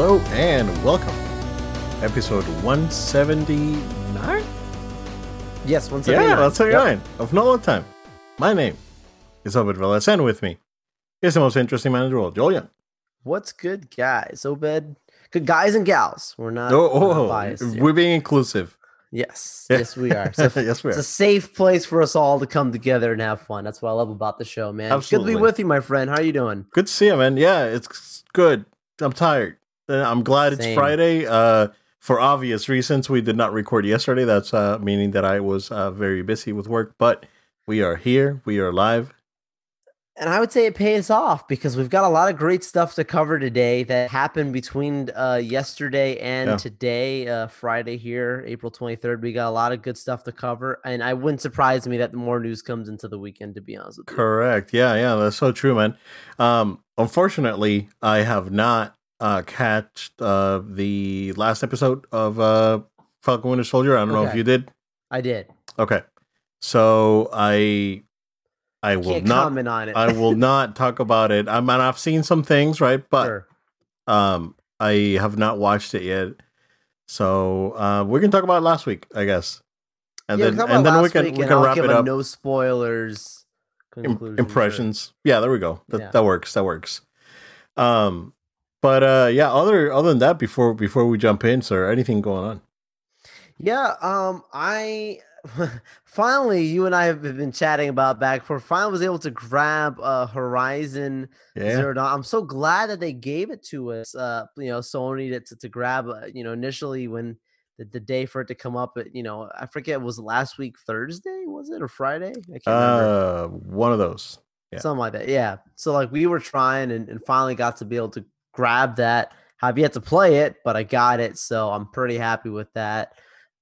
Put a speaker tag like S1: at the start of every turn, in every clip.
S1: Hello and welcome. Episode 179?
S2: Yes, one
S1: Yeah,
S2: seventy nine.
S1: 179 of Nolan Time. My name is Obed Velez, and with me is the most interesting man in the world, Julian.
S2: What's good, guys? Obed, good guys and gals. We're not,
S1: Oh,
S2: we're not
S1: oh, oh,
S2: biased here.
S1: we're being inclusive.
S2: yes,
S1: Yeah.
S2: yes, we are. So
S1: yes, we are.
S2: it's a safe place for us all to come together and have fun. That's what I love about the show, man.
S1: Absolutely.
S2: Good to be with you, my friend. How are you doing?
S1: Good to see you, man. Yeah, it's good. I'm tired. I'm glad it's Friday. Uh, for obvious reasons, we did not record yesterday. That's uh, meaning that I was uh, very busy with work, but we are here. We are live.
S2: And I would say it pays off because we've got a lot of great stuff to cover today that happened between uh, yesterday and
S1: Yeah.
S2: today, uh, Friday here, April 23rd. We got a lot of good stuff to cover. And I wouldn't surprise me that more news comes into the weekend, to be honest with you.
S1: Correct. Yeah, yeah, that's so true, man. Um, unfortunately, I have not uh catched uh the last episode of uh Falcon Winter Soldier. I don't know if you did.
S2: I did.
S1: Okay. So I I will
S2: Can't
S1: not
S2: comment on it.
S1: I will not talk about it. I mean I've seen some things, right? But
S2: Sure.
S1: um I have not watched it yet. So uh we can talk about it last week, I guess. And
S2: Yeah,
S1: then and then we can we can
S2: I'll
S1: wrap it up.
S2: No spoilers.
S1: Im-
S2: conclusion, sure.
S1: impressions. Yeah, there we go. That
S2: Yeah.
S1: that works. That works. Um, but uh, yeah. Other other than that, before before we jump in, sir, anything going on?
S2: Yeah. Um. I finally, you and I have been chatting about back. For finally, was able to grab uh Horizon
S1: Yeah.
S2: Zero Dawn. I'm so glad that they gave it to us. Uh, you know, Sony to to, to grab. Uh, you know, initially when. The, the day for it to come up, at, you know, I forget was last week Thursday, was it or Friday? I can't remember.
S1: Uh, one of those. yeah.
S2: something like that. Yeah. So like we were trying and, and finally got to be able to grab that. Have yet to play it, but I got it, so I'm pretty happy with that.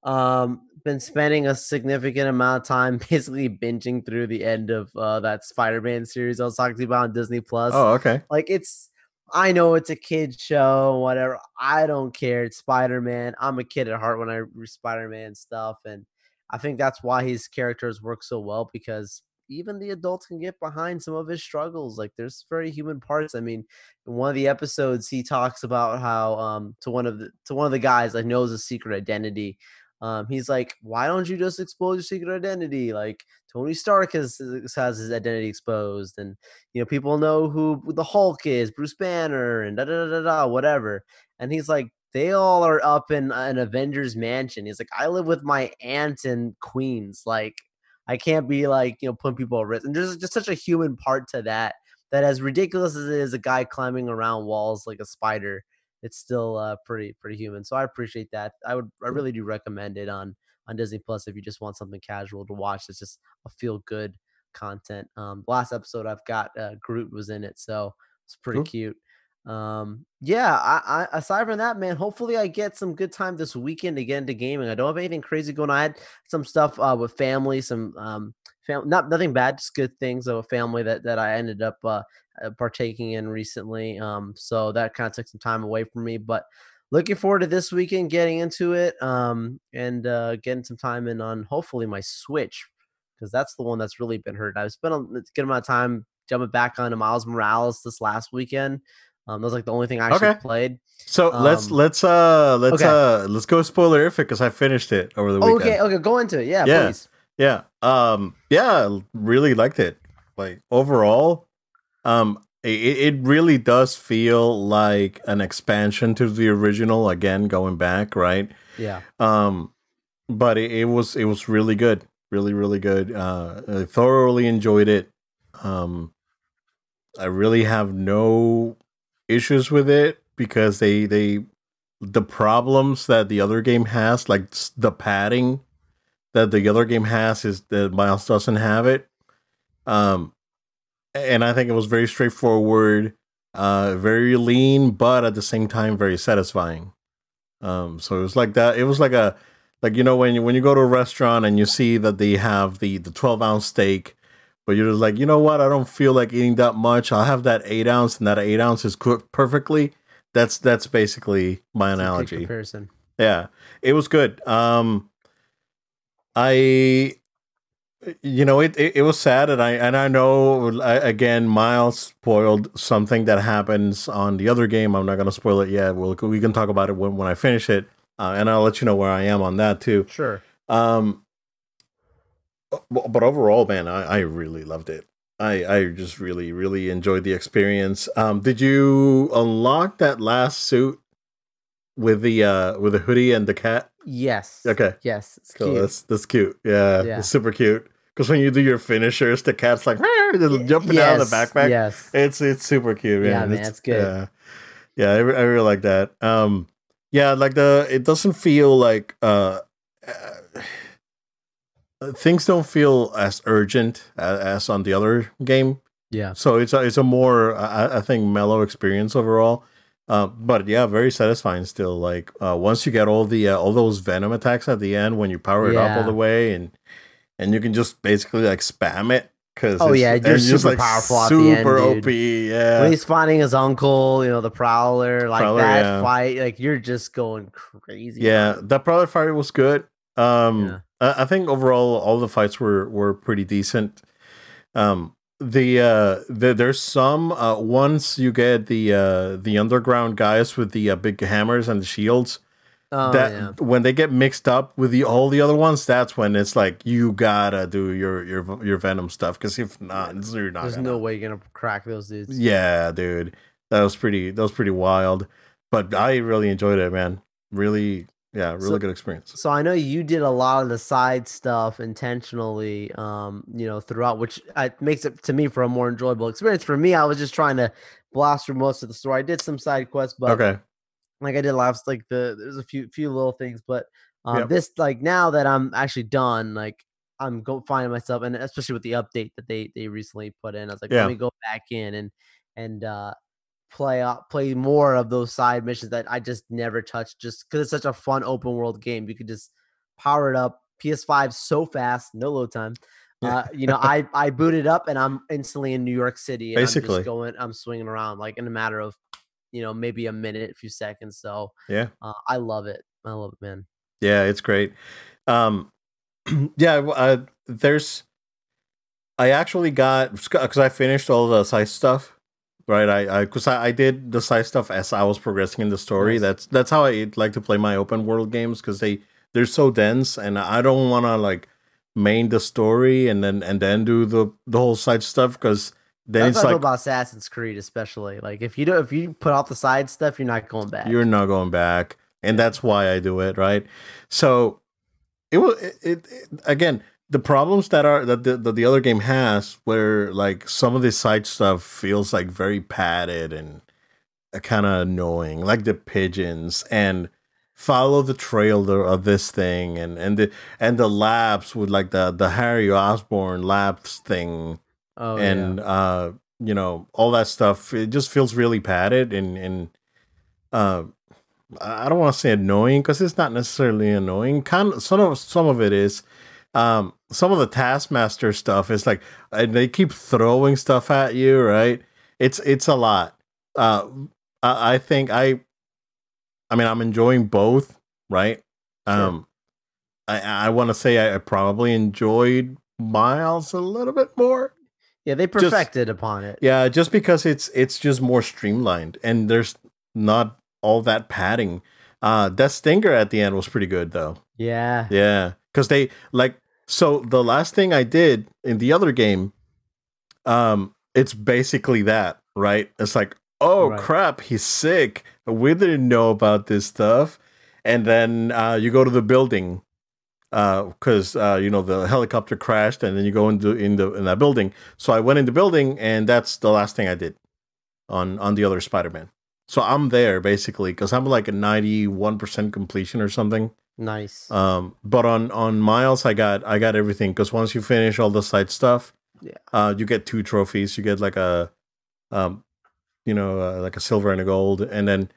S2: Um, been spending a significant amount of time basically binging through the end of uh, that Spider-Man series I was talking to you about on Disney Plus.
S1: Oh, okay.
S2: Like it's I know it's a kid show, whatever. I don't care. It's Spider-Man. I'm a kid at heart when I read Spider-Man stuff. And I think that's why his characters work so well because even the adults can get behind some of his struggles. Like there's very human parts. I mean, in one of the episodes, he talks about how um to one of the to one of the guys that knows his secret identity. Um, he's like, why don't you just expose your secret identity? Like Tony Stark has has his identity exposed, and you know, people know who the Hulk is, Bruce Banner, and da da da, da whatever. And he's like, they all are up in an Avengers mansion. He's like, I live with my aunt in Queens. Like, I can't be like, you know, putting people at risk. And there's just such a human part to that. That as ridiculous as it is, a guy climbing around walls like a spider, it's still uh, pretty pretty human. So I appreciate that. I would I really do recommend it on on Disney Plus if you just want something casual to watch. It's just a feel good content. Um, last episode I've got uh, Groot was in it, so it's pretty
S1: Cool.
S2: cute. Um, yeah. I, I aside from that, man, hopefully I get some good time this weekend to get into gaming. I don't have anything crazy going on. I had some stuff uh, with family, some um, fam- not nothing bad, just good things of a family that that I ended up uh, uh, partaking in recently. Um, so that kind of took some time away from me, but looking forward to this weekend getting into it um, and uh, getting some time in on hopefully my Switch because that's the one that's really been hurt. I've spent a good amount of time jumping back onto Miles Morales this last weekend. Um, that was like the only thing I actually
S1: Okay.
S2: played.
S1: So let's
S2: Um,
S1: let's uh let's
S2: okay.
S1: uh let's go spoiler if because I finished it over the weekend.
S2: Okay, okay, go into it. Yeah,
S1: Yeah.
S2: please.
S1: Yeah. Um. Yeah. Really liked it. Like overall, um, it, it really does feel like an expansion to the original. Again, going back, right?
S2: Yeah.
S1: Um, but it, it was it was really good, really really good. Uh, I thoroughly enjoyed it. Um, I really have no issues with it because they they the problems that the other game has, like the padding that the other game has, is that Miles doesn't have it. Um, and I think it was very straightforward, uh, very lean, but at the same time very satisfying. Um, so it was like that. It was like a like you know when you when you go to a restaurant and you see that they have the the twelve ounce steak, but you're just like you know what I don't feel like eating that much. I'll have that eight ounce, and that eight ounce is cooked perfectly. That's that's basically my
S2: good
S1: analogy.
S2: comparison.
S1: Yeah, it was good. Um, I you know it, it, it was sad and i and i know I, again miles spoiled something that happens on the other game i'm not going to spoil it yet we'll, we can talk about it when, when i finish it uh, and i'll let you know where i am on that too
S2: Sure.
S1: um but but overall man i, I really loved it i i just really really enjoyed the experience um did you unlock that last suit with the uh with the hoodie and the cat
S2: Yes.
S1: okay
S2: Yes. It's
S1: Cool.
S2: cute.
S1: That's that's cute. Yeah,
S2: Yeah.
S1: it's super cute. Because when you do your finishers, the cat's like jumping out of the backpack.
S2: Yes.
S1: It's it's super cute. Man.
S2: Yeah, man, it's good.
S1: Yeah, yeah, I, I really like that. Um, yeah, like the it doesn't feel like uh things don't feel as urgent as, as on the other game.
S2: Yeah.
S1: So it's a it's a more I, I think mellow experience overall. Uh, but yeah, very satisfying still. Like uh, once you get all the uh, all those venom attacks at the end when you power it up all the way and and you can just basically like spam it because
S2: Oh, yeah, you're super powerful at the end,
S1: super
S2: dude.
S1: OP. Yeah,
S2: when he's finding his uncle, you know, the prowler, like
S1: Prowler,
S2: that
S1: yeah.
S2: fight, like you're just going crazy.
S1: yeah.
S2: man.
S1: That Prowler fight was good. Um,
S2: Yeah.
S1: I, I think overall all the fights were were pretty decent. Um, the uh, the, there's some uh, once you get the uh the underground guys with the uh, big hammers and the shields.
S2: Oh,
S1: that
S2: yeah.
S1: when they get mixed up with the all the other ones, that's when it's like you gotta do your your your venom stuff because if not, you're not.
S2: There's
S1: gonna.
S2: no way you're gonna crack those dudes.
S1: Yeah, dude, that was pretty. That was pretty wild. But I really enjoyed it, man. Really, yeah, really
S2: So-
S1: good experience.
S2: So I know you did a lot of the side stuff intentionally, um, you know, throughout, which uh, makes it to me for a more enjoyable experience. For me, I was just trying to blast through most of the story. I did some side quests, but
S1: okay,
S2: like I did last, like the there's a few few little things, but um,
S1: Yep.
S2: this like now that I'm actually done, like I'm go finding myself, and especially with the update that they they recently put in, I was like,
S1: Yeah.
S2: let me go back in and and uh play out play more of those side missions that I just never touched, just because it's such a fun open world game. You could just power it up. PS5 so fast, no load time. Uh, you know, I I booted up and I'm instantly in New York City. And I'm
S1: Basically.
S2: just going, I'm swinging around like in a matter of you know, maybe a minute, a few seconds. So
S1: yeah,
S2: uh, I love it. I love it, man.
S1: yeah, it's great. Um, yeah, uh, there's. I actually got because I finished all the side stuff. Right, I because I, I, did the side stuff as I was progressing in the story.
S2: Nice.
S1: That's that's how I like to play my open world games because they they're so dense, and I don't want to like main the story and then and then do the the whole side stuff because then
S2: That's
S1: it's
S2: I
S1: like
S2: about Assassin's Creed, especially. Like if you do, if you put off the side stuff, you're not going back.
S1: you're not going back and that's why i do it right so it was it, it- again the problems that are that the, that the other game has where like some of the side stuff feels like very padded and kind of annoying like the pigeons and follow the trail the- of this thing and and the and the labs with like the the harry osborn labs thing
S2: oh,
S1: and uh you know all that stuff it just feels really padded and and uh i I don't want to say annoying because it's not necessarily annoying kind of some of some of it is um some of the taskmaster stuff is like and they keep throwing stuff at you right it's it's a lot uh i, I think i i mean i'm enjoying both right um i i want to say I, probably enjoyed miles a little bit more
S2: yeah. They
S1: just-
S2: perfected upon it.
S1: yeah, just because it's it's just more streamlined and there's not all that padding. Uh that stinger at the end was pretty good though.
S2: Yeah.
S1: Yeah, cuz they like so the last thing I did in the other game um it's basically that, right? It's like, "Oh
S2: Right.
S1: crap, he's sick. We didn't know about this stuff." And then uh you go to the building uh cuz uh you know the helicopter crashed and then you go into in the in that building. So I went in the building and that's the last thing I did on on the other Spider-Man. So I'm there basically cuz I'm like a 91% completion or something.
S2: Nice.
S1: Um, but on on Miles, I got I got everything because once you finish all the side stuff,
S2: Yeah.
S1: uh, you get two trophies. You get like a, um, you know, uh, like a silver and a gold, and then,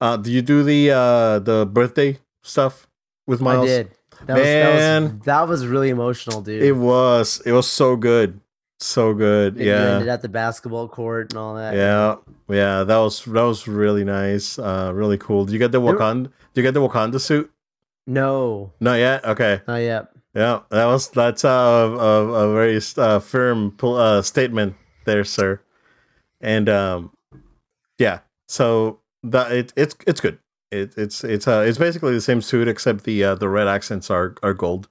S1: uh, do you do the uh the birthday stuff with Miles?
S2: I did. That was, that was
S1: Man.
S2: that was really emotional, dude.
S1: It was it was so good, so good.
S2: And you
S1: yeah,
S2: ended at the basketball court and all that.
S1: yeah, yeah. That was that was really nice. Uh, really cool. Did you get the Wakanda? Did you get the Wakanda suit?
S2: No,
S1: Not yet. Okay.
S2: not yet.
S1: Yeah, that was that's a a, a very uh, firm uh, statement there, sir. And um, yeah, so that it, it's it's good. It, it's it's uh it's basically the same suit except the uh, the red accents are are gold.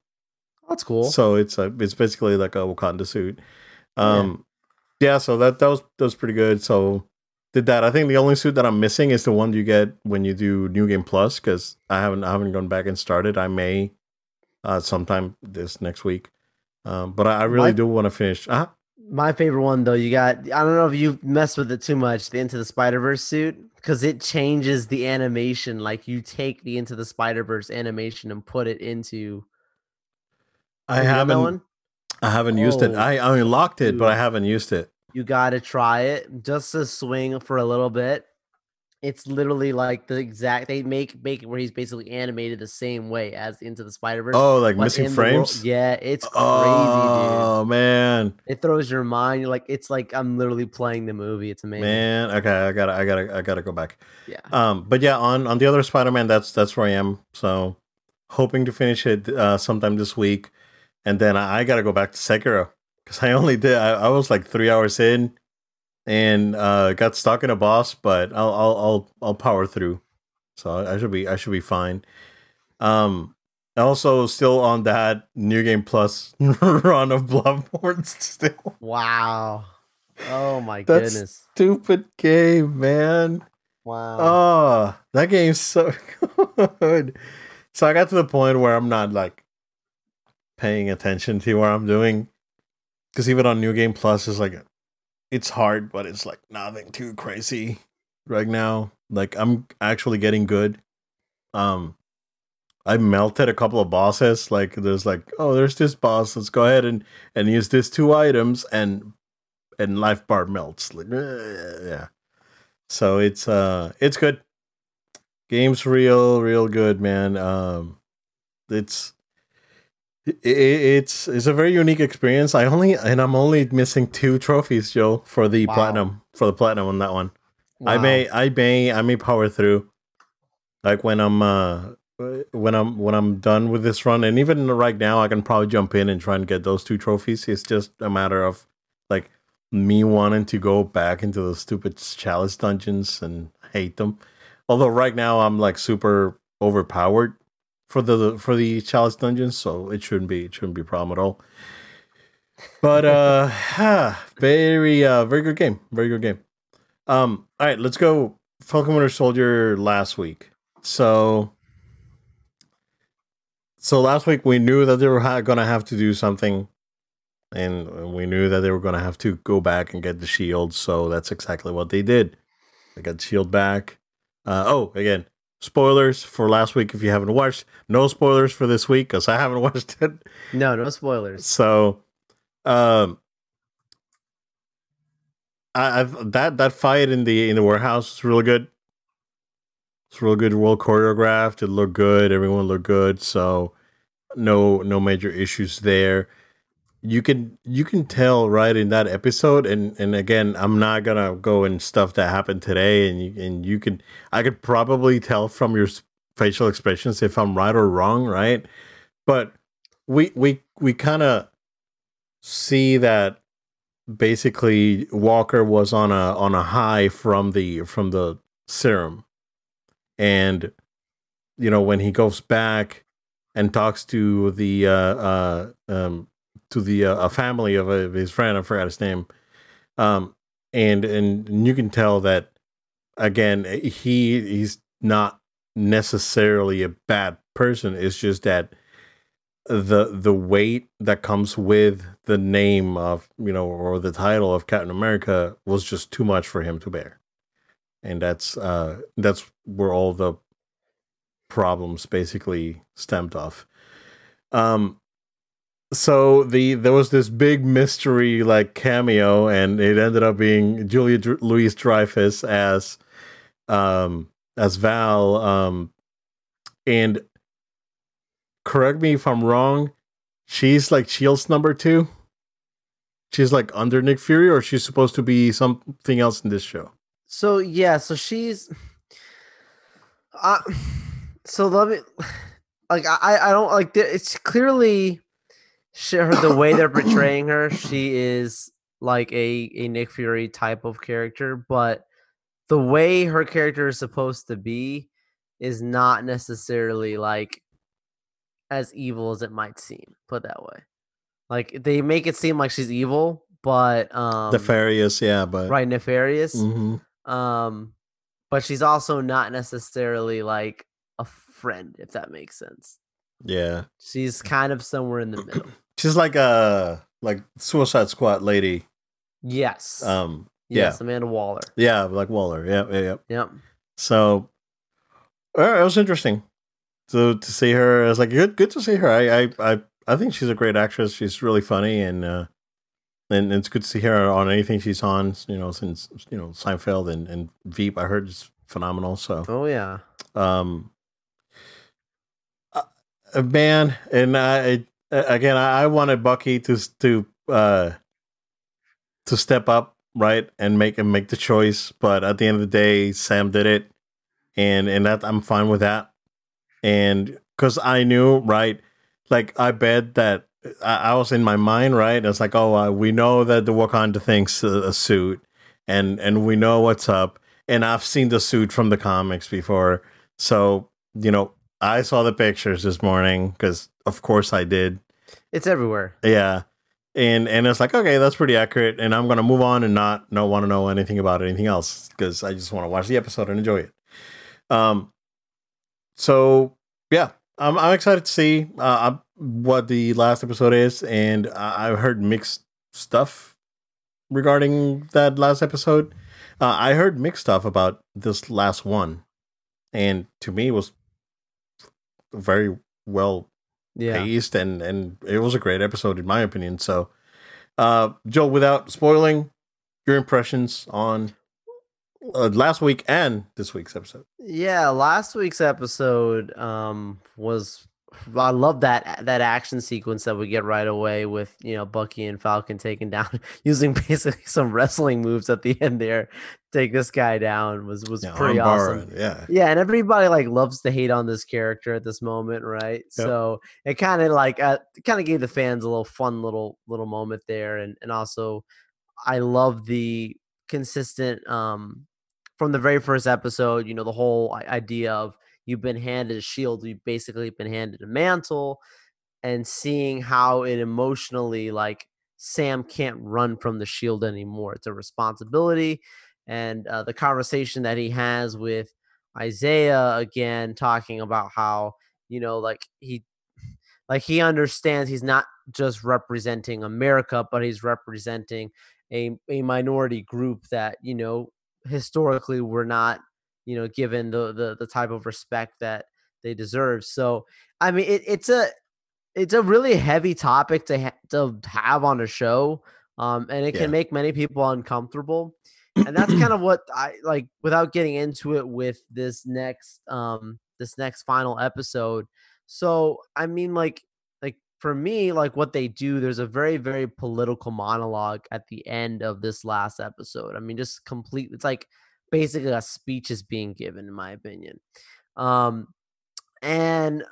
S2: That's cool.
S1: So it's a, it's basically like a Wakanda suit. Um, yeah. yeah. So that that was that was pretty good. So did that. I think the only suit that I'm missing is the one you get when you do New Game Plus because I haven't I haven't gone back and started. I may uh, sometime this next week. Um, but I, I really my, do want to finish. Uh-huh.
S2: My favorite one though, you got. I don't know if you messed with it too much. The Into the Spider Verse suit because it changes the animation. Like you take the Into the Spider Verse animation and put it into.
S1: I haven't. I haven't oh, used it. Oh, I I unlocked it, dude. but I haven't used it.
S2: You got to try it just to swing for a little bit it's literally like the exact they make make it where he's basically animated the same way as Into the Spider Verse.
S1: Oh, like missing frames.
S2: yeah, it's crazy,
S1: oh,
S2: dude.
S1: man,
S2: it throws your mind. You're like, it's like I'm literally playing the movie. It's amazing.
S1: Man, okay, I gotta, I gotta, I gotta go back.
S2: Yeah.
S1: Um, but yeah, on on the other Spider Man, that's that's where I am. So hoping to finish it uh, sometime this week, and then I, I gotta go back to Sekiro because I only did. I, I was like three hours in and uh, got stuck in a boss, but I'll I'll I'll, I'll power through. So I should be I should be fine. Um, also still on that new game plus run of Bloodborne still.
S2: Wow. Oh my
S1: that
S2: goodness.
S1: Stupid game, man.
S2: Wow.
S1: Oh, that game's so good. So I got to the point where I'm not like paying attention to what I'm doing. Because even on New Game Plus, is like it's hard, but it's like nothing too crazy right now. Like I'm actually getting good. Um I melted a couple of bosses. Like there's like, oh, there's this boss. Let's go ahead and and use these two items and and life bar melts. Like yeah. So it's uh it's good. Game's real, real good, man. Um it's it's it's a very unique experience. I only and I'm only missing two trophies, Joe, for the wow. platinum for the platinum on that one. Wow. I may I may I may power through. Like when I'm uh when I'm when I'm done with this run, and even right now, I can probably jump in and try and get those two trophies. It's just a matter of like me wanting to go back into those stupid chalice dungeons and hate them. Although right now I'm like super overpowered for the for the chalice dungeons, so it shouldn't be it shouldn't be a problem at all. But uh, very uh, very good game, very good game. Um, all right, let's go. Falcon Winter Soldier last week. So, so last week we knew that they were ha- gonna have to do something, and we knew that they were gonna have to go back and get the shield. So that's exactly what they did. They got the shield back. Uh, oh, again, spoilers for last week if you haven't watched. No spoilers for this week because I haven't watched it.
S2: No, no spoilers.
S1: So, um, I, I've that that fight in the in the warehouse is really good. It's real good, well choreographed. It looked good. Everyone looked good. So, no no major issues there you can you can tell right in that episode and and again i'm not gonna go in stuff that happened today and you and you can i could probably tell from your facial expressions if i'm right or wrong right? But we we we kind of see that basically walker was on a on a high from the from the serum. And you know when he goes back and talks to the uh uh um to the uh, a family of, a, of his friend. I forgot his name. Um, and and you can tell that again he he's not necessarily a bad person. It's just that the the weight that comes with the name of you know or the title of Captain America was just too much for him to bear, and that's uh that's where all the problems basically stemmed off. Um, so the there was this big mystery like cameo, and it ended up being Julia Dr- Louis-Dreyfus as um as Val. Um, and correct me if I'm wrong. She's like Shield's number two. She's like under Nick Fury, or she's supposed to be something else in this show.
S2: So yeah, so she's. Uh, so let me, like I I don't like it's clearly she, her, the way they're portraying her, she is like a a Nick Fury type of character, but the way her character is supposed to be is not necessarily like as evil as it might seem. Put that way. Like they make it seem like she's evil, but um
S1: Nefarious, yeah, but
S2: right nefarious.
S1: Mhm.
S2: Um but she's also not necessarily like a friend, if that makes sense.
S1: Yeah.
S2: She's kind of somewhere in the middle.
S1: She's like a like Suicide Squad lady.
S2: Yes.
S1: Um, yeah,
S2: yes, Amanda Waller.
S1: yeah, like Waller. Yeah, yeah, yeah.
S2: Yep.
S1: So uh, it was interesting to to see her. I was like, good, good to see her. I, I, I, I think she's a great actress. She's really funny, and uh, and it's good to see her on anything she's on. You know, since you know Seinfeld and and Veep. I heard is phenomenal. So
S2: Oh yeah.
S1: um, man, and I uh, again, I, wanted Bucky to to uh to step up, right, and make and make the choice. But at the end of the day, Sam did it, and and that I'm fine with that. And because I knew, right, like I bet that I, I was in my mind, right. It's like, oh, uh, we know that the Wakanda thinks a, a suit, and and we know what's up. And I've seen the suit from the comics before, so you know I saw the pictures this morning because, of course, I did.
S2: It's everywhere.
S1: Yeah. And and it's like, okay, that's pretty accurate. And I'm gonna move on and not not want to know anything about anything else because I just want to watch the episode and enjoy it. Um so yeah, I'm I'm excited to see uh, what the last episode is, and I, I've heard mixed stuff regarding that last episode. Uh, I heard mixed stuff about this last one, and to me, it was very well
S2: Yeah.
S1: paced and and it was a great episode in my opinion so uh joe without spoiling your impressions on uh, last week and this week's episode
S2: Yeah, last week's episode um was I love that that action sequence that we get right away with you know Bucky and Falcon taking down using basically some wrestling moves at the end there take this guy down was was
S1: Yeah,
S2: pretty awesome.
S1: yeah
S2: Yeah, and everybody like loves to hate on this character at this moment, right? So it kind of like uh, kind of gave the fans a little fun little little moment there, and and also I love the consistent um from the very first episode. You know, the whole idea of you've been handed a shield, you've basically been handed a mantle, and seeing how it emotionally like Sam can't run from the shield anymore. It's a responsibility, and uh, the conversation that he has with Isaiah again, talking about how you know, like he, like he understands he's not just representing America, but he's representing a a minority group that you know historically were not you know given the the the type of respect that they deserve. So I mean, it, it's a it's a really heavy topic to ha- to have on a show, um, and it
S1: Yeah.
S2: can make many people uncomfortable. And that's kind of what I like. Without getting into it with this next um this next final episode. So I mean, like like for me, like what they do, there's a very very political monologue at the end of this last episode. I mean, just complete. It's like basically a speech is being given, in my opinion. Um, and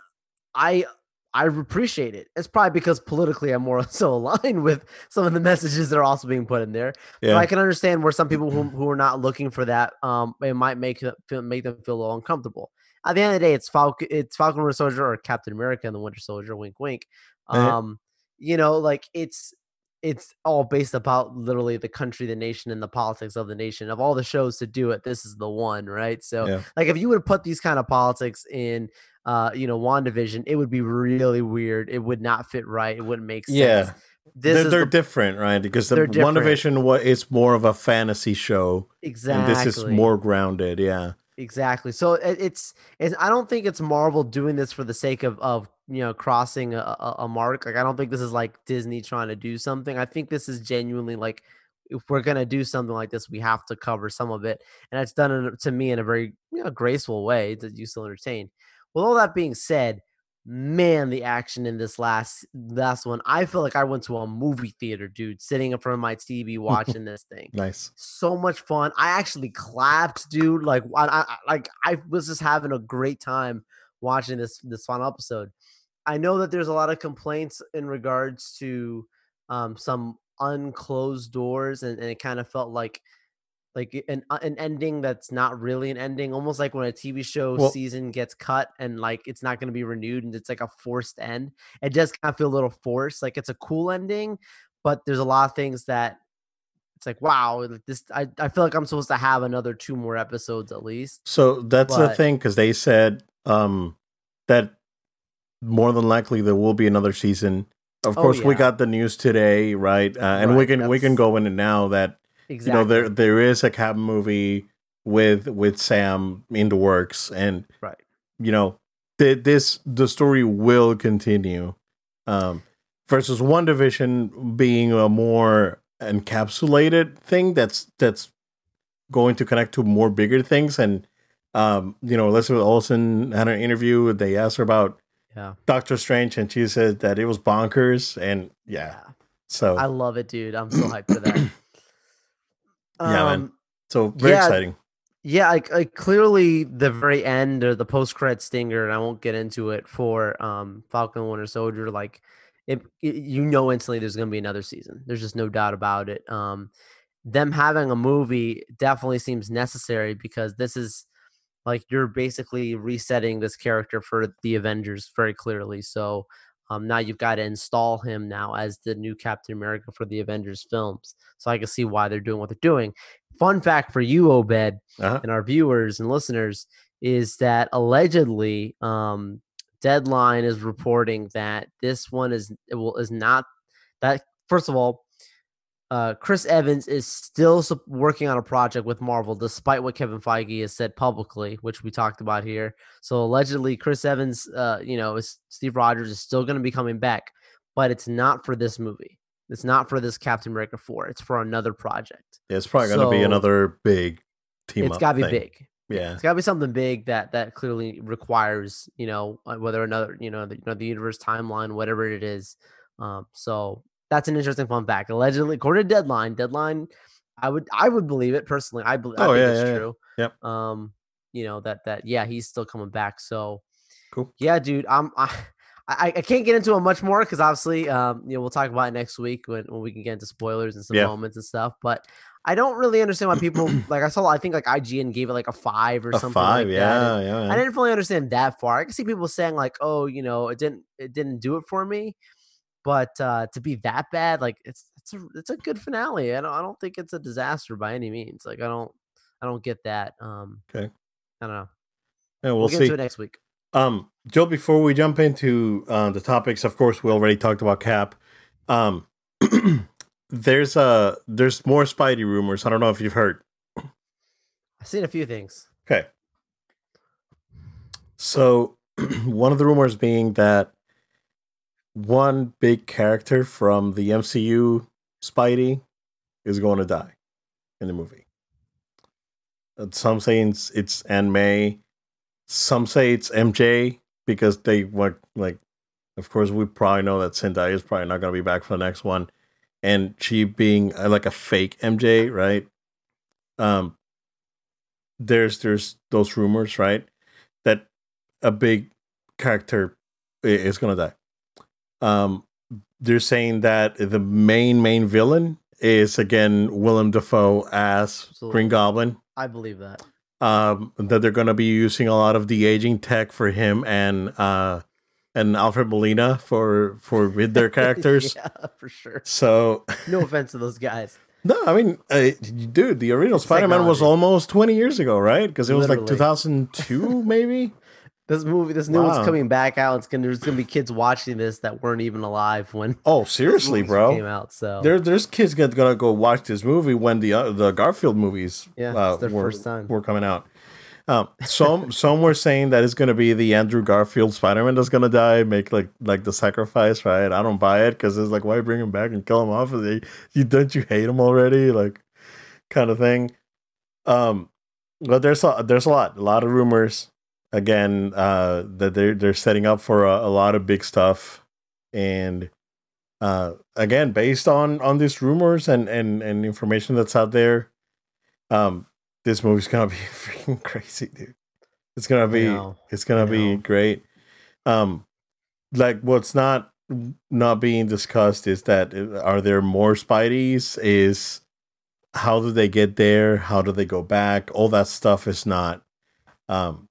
S2: I I appreciate it. It's probably because politically I'm more so aligned with some of the messages that are also being put in there. But I can understand where some people who, who are not looking for that, um, it might make them feel, make them feel a little uncomfortable. At the end of the day, it's Falcon, it's Falcon Winter Soldier or Captain America and the Winter Soldier. Wink, wink.
S1: Uh-huh.
S2: Um, you know, like it's it's all based about literally the country, the nation, and the politics of the nation. Of all the shows to do it, this is the one, right? So,
S1: Yeah.
S2: like, if you would put these kind of politics in, uh, you know, WandaVision, it would be really weird. It would not fit right. It wouldn't make sense.
S1: Yeah.
S2: This
S1: they're,
S2: is
S1: they're
S2: the-
S1: different right because the. WandaVision wa is more of a fantasy show
S2: exactly.
S1: and this is more grounded yeah
S2: Exactly. So it, it's it's I don't think it's Marvel doing this for the sake of of you know crossing a, a, a mark. Like I don't think this is like Disney trying to do something. I think this is genuinely like if we're gonna do something like this, we have to cover some of it, and it's done in, to me in a very you know graceful way that you still entertain. With all that being said, man, the action in this last last one, I feel like I went to a movie theater, dude, sitting in front of my TV watching this thing
S1: nice
S2: so much fun. I actually clapped, dude. Like I, I I- like I was just having a great time watching this this final episode. I know that there's a lot of complaints in regards to um, some unclosed doors, and, and it kind of felt like like an uh, an ending that's not really an ending, almost like when a TV show
S1: Well-
S2: season gets cut and like it's not going to be renewed and it's like a forced end. It does kind of feel a little forced. Like it's a cool ending, but there's a lot of things that it's like wow, this. I I feel like I'm supposed to have another two more episodes at least.
S1: So that's the thing because they said um, that more than likely there will be another season. Of
S2: Oh,
S1: course, we got the news today, right? Uh, and we
S2: Right,
S1: can we can go in and now that
S2: Exactly.
S1: you know there there is a Cap movie with with Sam in the works, and
S2: right.
S1: you know th- this the story will continue. Um, versus WandaVision being a more encapsulated thing that's that's going to connect to more bigger things and um you know Elizabeth Olsen had an interview they asked her about
S2: Yeah.
S1: Doctor Strange and she said that it was bonkers and yeah
S2: Yeah.
S1: so
S2: I love it, dude. I'm so hyped for that.
S1: Yeah, man.
S2: Um,
S1: so very
S2: yeah.
S1: exciting
S2: Yeah, like, like clearly the very end or the post credit stinger, and I won't get into it for um Falcon Winter Soldier. Like, it, it- you know instantly there's gonna be another season. There's just no doubt about it. Um, them having a movie definitely seems necessary because this is like you're basically resetting this character for the Avengers very clearly. So um, now you've got to install him now as the new Captain America for the Avengers films. So I can see why they're doing what they're doing. Fun fact for you, Obed,
S1: uh-huh.
S2: and our viewers and listeners is that allegedly um, Deadline is reporting that this one is it will is not that first of all uh, Chris Evans is still working on a project with Marvel, despite what Kevin Feige has said publicly, which we talked about here. So allegedly, Chris Evans, uh, you know, is Steve Rogers is still going to be coming back, but it's not for this movie. It's not for this Captain America four. It's for another project.
S1: Yeah, it's probably going to be another big team
S2: it's got to be
S1: thing.
S2: big.
S1: yeah
S2: It's got to be something big that that clearly requires, you know, uh, whether another, you know, the, you know, the universe timeline, whatever it is. Um, so that's an interesting fun fact. Allegedly, according to Deadline, Deadline, I would I would believe it personally. I believe I
S1: Oh,
S2: think
S1: yeah,
S2: it's
S1: yeah, yeah. Yep.
S2: Um, you know that that yeah, he's still coming back. So
S1: Cool.
S2: Yeah, dude. I'm I I, I can't get into it much more because obviously, um, you know, we'll talk about it next week when, when we can get into spoilers and some
S1: Yeah.
S2: moments and stuff. But I don't really understand why people like. I saw. I think like IGN gave it like a five or
S1: a
S2: something.
S1: five
S2: like that,
S1: yeah yeah
S2: I didn't fully understand that far. I can see people saying like, "Oh, you know, it didn't it didn't do it for me," but uh, to be that bad, like it's it's a it's a good finale. I don't I don't think it's a disaster by any means. Like I don't I don't get that. Um,
S1: Okay.
S2: I don't know.
S1: yeah,
S2: We'll,
S1: we'll
S2: get
S1: see
S2: into it next week.
S1: Um, Joe, before we jump into uh, the topics, of course, we already talked about Cap. Um, there's uh there's more Spidey rumors. I don't know if you've heard.
S2: I've seen a few things.
S1: Okay. So, one of the rumors being that one big character from the MCU, Spidey, is going to die in the movie. Some say it's, it's Aunt May. Some say it's MJ because they want like, of course, we probably know that Zendaya is probably not going to be back for the next one, and she being uh, like a fake MJ, right? Um, there's there's those rumors, right, that a big character is going to die. Um, they're saying that the main main villain is again Willem Dafoe as
S2: Absolutely.
S1: Green Goblin
S2: I believe that.
S1: um, that they're going to be using a lot of de aging tech for him and uh, and Alfred Molina for for with their characters.
S2: yeah, for sure.
S1: So
S2: No offense to those guys.
S1: no, I mean, uh, dude, the original Spider Man was almost twenty years ago, right? Because it was like two thousand two, maybe.
S2: This movie, this new
S1: Wow.
S2: one's coming back out. It's gonna there's gonna be kids watching this that weren't even alive when
S1: Oh, seriously, bro.
S2: came out. So
S1: There, there's kids that gonna go watch this movie when the uh, the Garfield movies
S2: Yeah,
S1: uh,
S2: their
S1: were,
S2: first time.
S1: were coming out. Um, some some were saying that it's gonna be the Andrew Garfield Spider Man that's gonna die, make like like the sacrifice, right? I don't buy it because it's like why bring him back and kill him off? They, you don't you hate him already, like kind of thing. Um, but there's a there's a lot a lot of rumors again uh that they're they're setting up for a, a lot of big stuff and uh again based on on these rumors and and and information that's out there um this movie's gonna be freaking crazy dude it's gonna be
S2: know,
S1: it's gonna be great um like what's not not being discussed is that uh, are there more Spideys? Is how do they get there? How do they go back? All that stuff is not, um,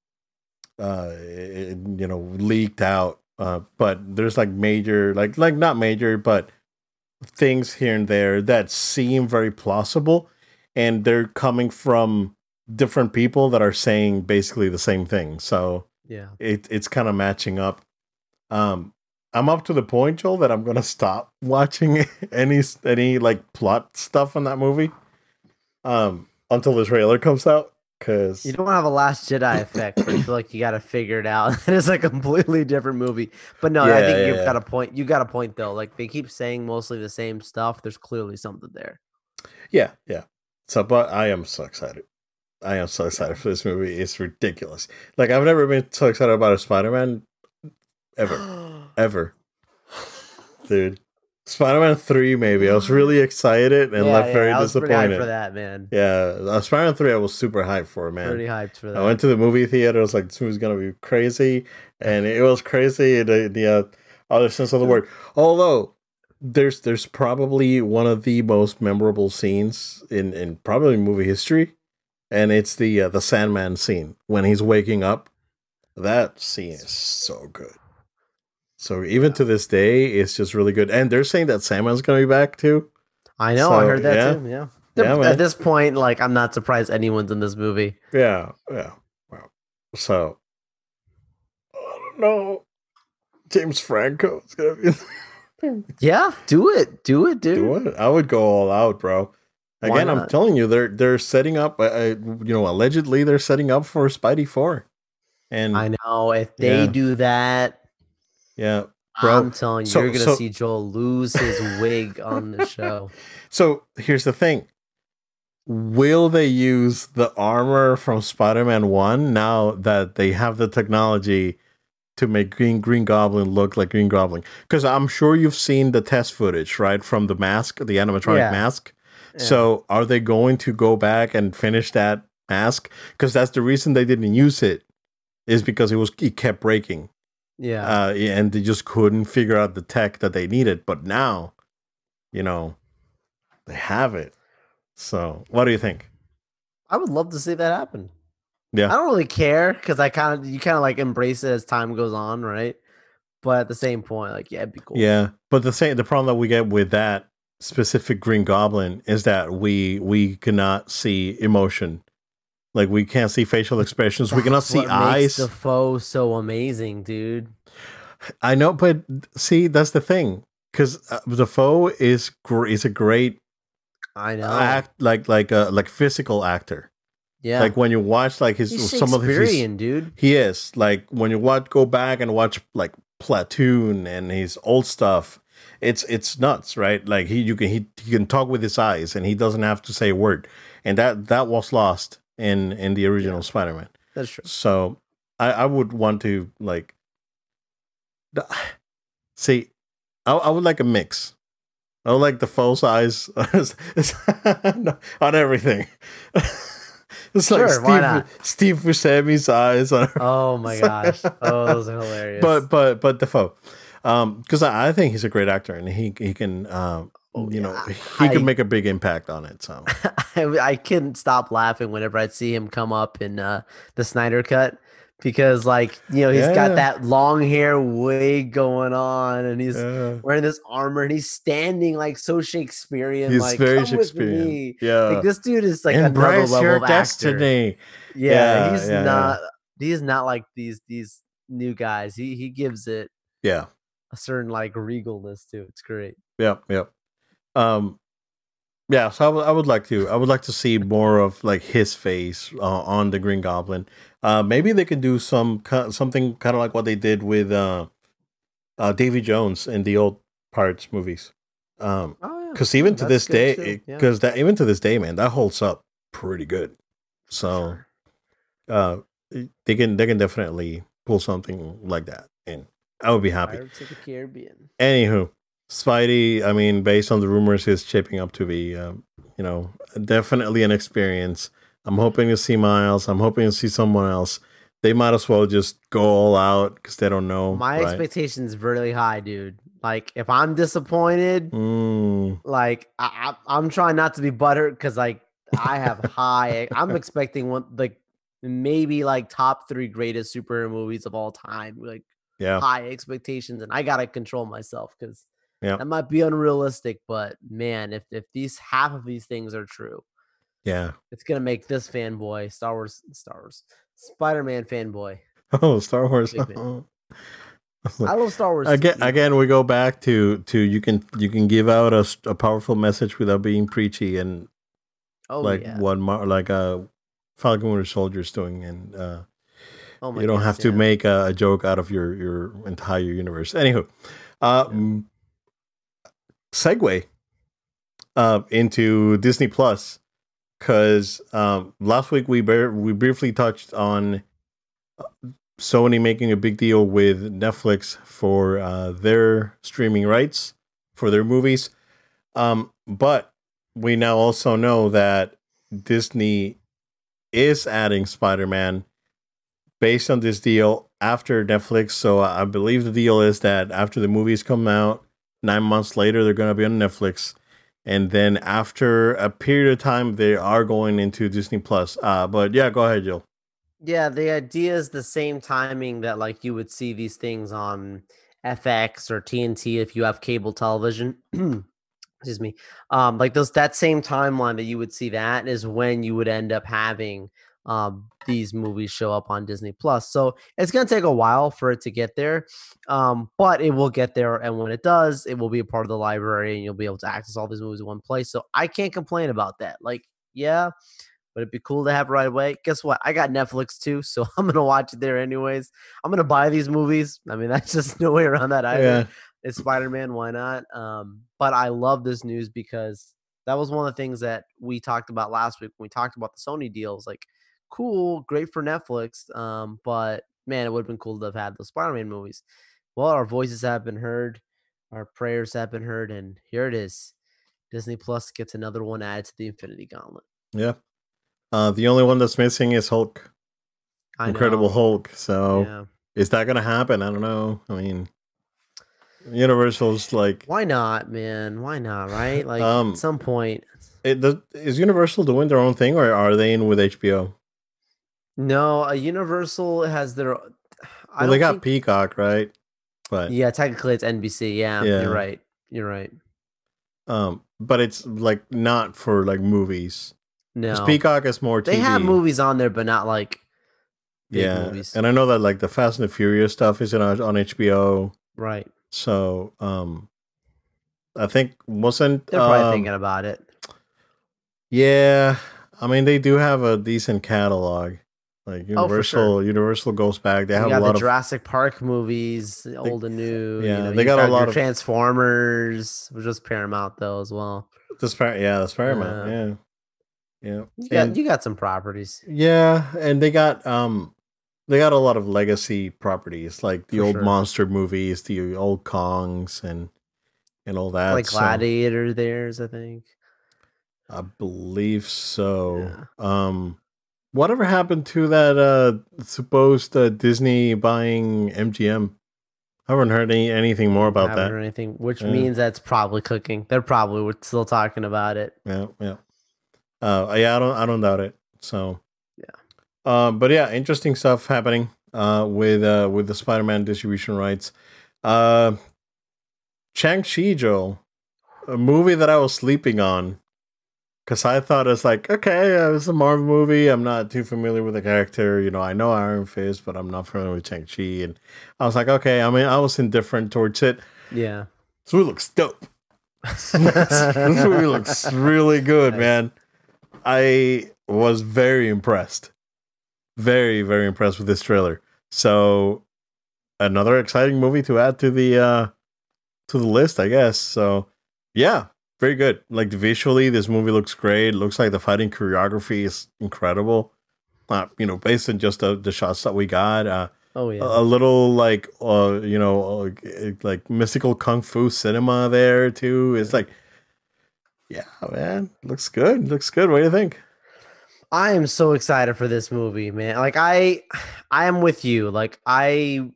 S1: uh, you know, leaked out. Uh, but there's like major, like like not major, but things here and there that seem very plausible, and they're coming from different people that are saying basically the same thing. So
S2: Yeah.
S1: it it's kind of matching up. Um, I'm up to the point, Joel, that I'm gonna stop watching any any like plot stuff in that movie, um, until the trailer comes out. Cause
S2: You don't have a Last Jedi effect, but you feel like you got to figure it out. It's a completely different movie. But no, I think
S1: yeah,
S2: you've
S1: yeah.
S2: got a point. You got a point though. Like they keep saying mostly the same stuff. There's clearly something there.
S1: yeah, yeah. So, but I am so excited. I am so excited for this movie. It's ridiculous. Like I've never been so excited about a Spider-Man ever, ever, dude. Spider-Man three, maybe. I was really excited and
S2: Yeah,
S1: left
S2: yeah,
S1: very
S2: I was pretty hyped
S1: disappointed.
S2: for that, man.
S1: Yeah, uh, Spider-Man three, I was super hyped for, man.
S2: Pretty hyped for that.
S1: I went to the movie theater. I was like, this movie's gonna be crazy, and it was crazy in the, the uh, other sense of the word. Although there's there's probably one of the most memorable scenes in in probably movie history, and it's the uh, the Sandman scene when he's waking up. That scene is so good. So even to this day, it's just really good. And they're saying that Sandman's gonna be back too.
S2: I know. I heard that
S1: yeah.
S2: too. Yeah.
S1: Yeah.
S2: At this point, like I'm not surprised anyone's in this movie.
S1: Yeah, yeah. Wow. So I don't know. James Franco is gonna be
S2: Yeah, do it, do it, dude.
S1: do it. I would go all out, bro. Again, I'm telling you, they're they're setting up. Uh, uh, you know, allegedly they're setting up for Spidey Four, and
S2: I know. If they
S1: Yeah.
S2: do that,
S1: yeah. Bro,
S2: I'm telling you,
S1: so-
S2: you're gonna
S1: so-
S2: see Joel lose his wig on the show.
S1: So here's the thing: Will they use the armor from Spider-Man One now that they have the technology to make Green Green Goblin look like Green Goblin? Because I'm sure you've seen the test footage, right, from the mask, the animatronic
S2: Yeah.
S1: mask.
S2: Yeah.
S1: So are they going to go back and finish that mask? Because that's the reason they didn't use it, is because it was it kept breaking,
S2: yeah,
S1: uh, and they just couldn't figure out the tech that they needed. But now, you know, they have it. So what do you think?
S2: I would love to see that happen.
S1: Yeah.
S2: I don't really care because I kind of you kind of like embrace it as time goes on, right? But at the same point, like yeah, it'd be cool.
S1: Yeah, but the same the problem that we get with that specific Green Goblin is that we we cannot see emotion. Like we can't see facial expressions. we cannot
S2: That's
S1: see
S2: what
S1: eyes.
S2: Makes the foe so amazing, dude.
S1: I know, but see, that's the thing. Because uh, Dafoe is gr- is a great
S2: I know.
S1: act, like like a like physical actor.
S2: yeah,
S1: Like when you watch like his
S2: he's
S1: some of his
S2: dude.
S1: He is like when you watch go back and watch like Platoon and his old stuff. It's it's nuts, right? Like he you can he, he can talk with his eyes and he doesn't have to say a word, and that that was lost in in the original
S2: Yeah.
S1: Spider-Man.
S2: That's true.
S1: So I I would want to like see I I would like a mix. I would like Dafoe's eyes on everything. It's like
S2: Sure, why not?
S1: Steve Steve Buscemi's eyes on
S2: Oh my gosh. Oh, those are hilarious.
S1: but but but Dafoe, um, because I, I think he's a great actor and he he can um
S2: Oh,
S1: you know
S2: yeah.
S1: he
S2: I-
S1: can make a big impact on it. So
S2: I, I couldn't stop laughing whenever I'd see him come up in uh, the Snyder cut because, like, you know, he's
S1: Yeah.
S2: got that long hair wig going on and he's
S1: yeah.
S2: wearing this armor and he's standing like so Shakespearean.
S1: he's
S2: like,
S1: very
S2: "Come with
S1: Shakespearean.
S2: me."
S1: Yeah,
S2: Like, this dude is like another
S1: embrace
S2: level
S1: your
S2: of actor.
S1: destiny.
S2: Yeah,
S1: Yeah,
S2: he's not. He's not like these these new guys. He he gives it
S1: Yeah,
S2: a certain like regalness to it. It's great.
S1: Yep, yep. Um, yeah. So I would, I would like to, I would like to see more of like his face uh, on the Green Goblin. Uh, maybe they could do some something kind of like what they did with uh, uh, Davy Jones in the old Pirates movies. Um,
S2: Oh yeah.
S1: because even to this day,
S2: too, yeah.
S1: because that even to this day, man, that holds up pretty good. So, uh, they can they can definitely pull something like that, and I would be happy.
S2: Pirates of the Caribbean.
S1: Anywho, Spidey, I mean, based on the rumors, is shaping up to be, um, you know, definitely an experience. I'm hoping to see Miles. I'm hoping to see someone else. they might as well just go all out because they don't know.
S2: My
S1: right?
S2: expectations really high, dude. Like if I'm disappointed,
S1: Mm,
S2: like I, I, I'm trying not to be buttered because like I have high. I'm expecting one like maybe like top three greatest superhero movies of all time. Like
S1: yeah,
S2: high expectations, and I gotta control myself because
S1: Yeah.
S2: that might be unrealistic. But man, if if these half of these things are true,
S1: yeah.
S2: it's gonna make this fanboy Star Wars, Star Wars, Spider Man fanboy.
S1: Oh, Star Wars.
S2: Big.
S1: I
S2: love Star Wars.
S1: again, again, we go back to to you can you can give out a powerful message without being preachy and
S2: oh
S1: like
S2: yeah.
S1: what Mar- like uh Falcon Winter Soldier's doing, and uh,
S2: oh
S1: you don't
S2: goodness,
S1: have to
S2: yeah.
S1: make a, a joke out of your your entire universe. Anywho, um, segue uh, into Disney Plus because um, last week we bar- we briefly touched on uh, Sony making a big deal with Netflix for uh, their streaming rights for their movies, um, but we now also know that Disney is adding Spider Man based on this deal after Netflix. So I believe the deal is that after the movies come out, nine months later, they're going to be on Netflix. And then after a period of time, they are going into Disney Plus. Uh, but yeah, go ahead, Jill.
S2: Yeah, the idea is the same timing that like you would see these things on FX or TNT if you have cable television. Excuse me. Um, like those that same timeline that you would see that is when you would end up having um these movies show up on Disney Plus. So it's gonna take a while for it to get there. Um, but it will get there, and when it does, it will be a part of the library and you'll be able to access all these movies in one place. So I can't complain about that. Like, yeah, but it'd be cool to have right away. Guess what? I got Netflix too, so I'm gonna watch it there anyways. I'm gonna buy these movies. I mean, that's just no way around that either.
S1: Yeah.
S2: It's Spider Man, why not? Um, but I love this news because that was one of the things that we talked about last week when we talked about the Sony deals. Like, cool, great for Netflix. Um, but man, it would have been cool to have had those Spider Man movies. Well, our voices have been heard, our prayers have been heard, and here it is. Disney Plus gets another one added to the Infinity Gauntlet.
S1: Yeah. Uh, the only one that's missing is Hulk,
S2: I
S1: Incredible
S2: know.
S1: Hulk. So
S2: Yeah.
S1: is that going to happen? I don't know. I mean, Universal's like,
S2: Why not, man? Why not? Right? Like
S1: Um,
S2: at some point.
S1: it, does, is Universal doing their own thing or are they in with HBO?
S2: No, a Universal has their. I
S1: Well, they got
S2: think-
S1: Peacock, right? But
S2: Yeah, technically it's NBC. Yeah,
S1: Yeah.
S2: you're right. You're right.
S1: um, but it's like not for like movies.
S2: No,
S1: Peacock is more.
S2: they have movies on there, but not like big
S1: yeah,
S2: movies.
S1: and I know that like the Fast and the Furious stuff is on on HBO.
S2: right.
S1: So um, I think wasn't
S2: They're probably
S1: um,
S2: thinking about it.
S1: Yeah, I mean they do have a decent catalog. Like
S2: Oh, sure.
S1: Universal, Universal goes back. They have a
S2: the
S1: lot of
S2: Jurassic Park movies, old and new.
S1: yeah,
S2: you know,
S1: they got a lot of-
S2: Transformers, which was Paramount though as well.
S1: the Spar- yeah, the Paramount. Yeah, yeah,
S2: You got
S1: And-
S2: you got some properties.
S1: yeah, and they got um, they got a lot of legacy properties like the
S2: For
S1: old
S2: sure.
S1: monster movies, the old Kongs, and and all that.
S2: like
S1: so-
S2: Gladiator, theirs, I think.
S1: I believe so.
S2: Yeah.
S1: Um, whatever happened to that uh supposed uh, Disney buying MGM? I haven't heard any, anything more about
S2: haven't
S1: that.
S2: heard anything, which
S1: Yeah.
S2: means that's probably cooking. They're probably still talking about it.
S1: Yeah, yeah. Uh, yeah, I don't, I don't doubt it. So,
S2: Yeah.
S1: Um, but yeah, interesting stuff happening. Uh, with uh with the Spider-Man distribution rights. Uh, Shang-Chi Joe, a movie that I was sleeping on. Cause I thought it's like okay, uh, it's a Marvel movie. I'm not too familiar with the character. You know, I know Iron Fist, but I'm not familiar with Shang-Chi. And I was like, okay. I mean, I was indifferent towards it.
S2: Yeah.
S1: This movie looks dope. this movie looks really good, man. I was very impressed. Very, very impressed with this trailer. So another exciting movie to add to the uh to the list, I guess. So yeah, very good. Like visually, this movie looks great. Looks like the fighting choreography is incredible. Uh, you know, based on just the, the shots that we got. Uh
S2: Oh yeah.
S1: a little like uh you know uh, like mystical kung fu cinema there too it's like yeah man looks good looks good what do you think
S2: I am so excited for this movie, man. Like I I am with you. Like I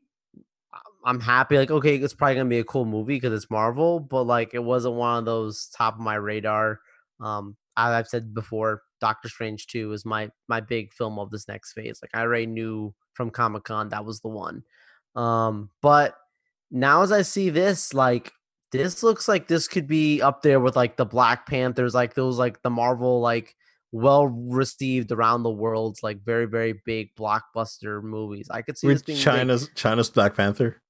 S2: I'm happy. Like, okay, it's probably gonna be a cool movie because it's Marvel, but like it wasn't one of those top of my radar. Um, as I've said before, Doctor Strange 2 is my my big film of this next phase. Like I already knew from Comic Con that was the one. Um, but now as I see this, like this looks like this could be up there with like the Black Panthers, like those like the Marvel like well received around the world, like very very big blockbuster movies. I could see
S1: With
S2: this being big.
S1: China's China's Black Panther.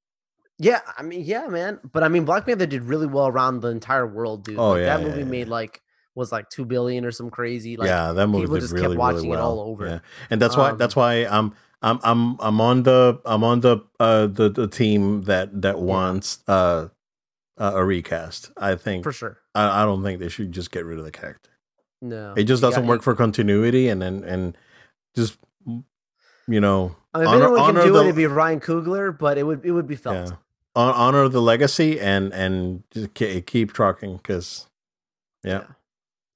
S2: Yeah, I mean, yeah, man. But I mean, Black Panther did really well around the entire world, dude.
S1: Oh,
S2: Like,
S1: yeah,
S2: that
S1: yeah,
S2: movie
S1: yeah.
S2: made like was like two billion or some crazy. Like,
S1: yeah, that movie
S2: people just
S1: really
S2: kept watching
S1: really
S2: it all over.
S1: Yeah. and that's why
S2: Um,
S1: that's why I'm I'm I'm I'm on the I'm on the uh the, the team that that wants uh, uh a recast. I think
S2: for sure.
S1: I, I don't think they should just get rid of the character.
S2: No,
S1: It just doesn't work for continuity, and then and just you know
S2: I mean, if
S1: honor-
S2: anyone can do
S1: the-
S2: it, it'd be Ryan Coogler, but it would it would be felt.
S1: yeah honor the legacy and and just keep trucking because yeah.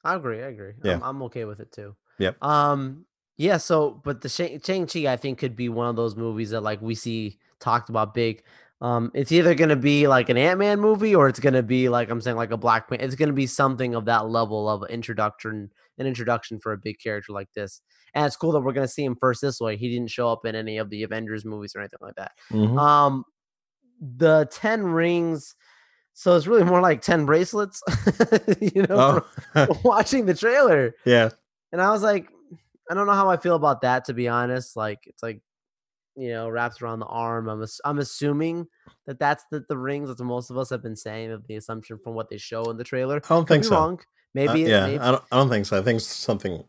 S2: I agree. I agree.
S1: Yeah.
S2: I'm, I'm okay with it too.
S1: Yep.
S2: Um. Yeah. So, but the Shang Chi, I think, could be one of those movies that like we see talked about big. Um, it's either gonna be like an Ant Man movie or it's gonna be like I'm saying like a Black Panther. It's gonna be something of that level of introduction, an introduction for a big character like this. And it's cool that we're gonna see him first this way. He didn't show up in any of the Avengers movies or anything like that.
S1: Mhm.
S2: Um, the ten rings. So it's really more like ten bracelets, you know,
S1: oh
S2: watching the trailer.
S1: yeah
S2: And I was like, I don't know how I feel about that to be honest. Like it's like, you know, wrapped around the arm. I'm ass- I'm assuming that that's the, the rings. What most of us have been saying. Of the assumption from what they show in the trailer.
S1: I don't think so.
S2: wrong.
S1: Uh,
S2: Maybe. it-
S1: yeah,
S2: maybe-
S1: I don't. I don't think so. I think something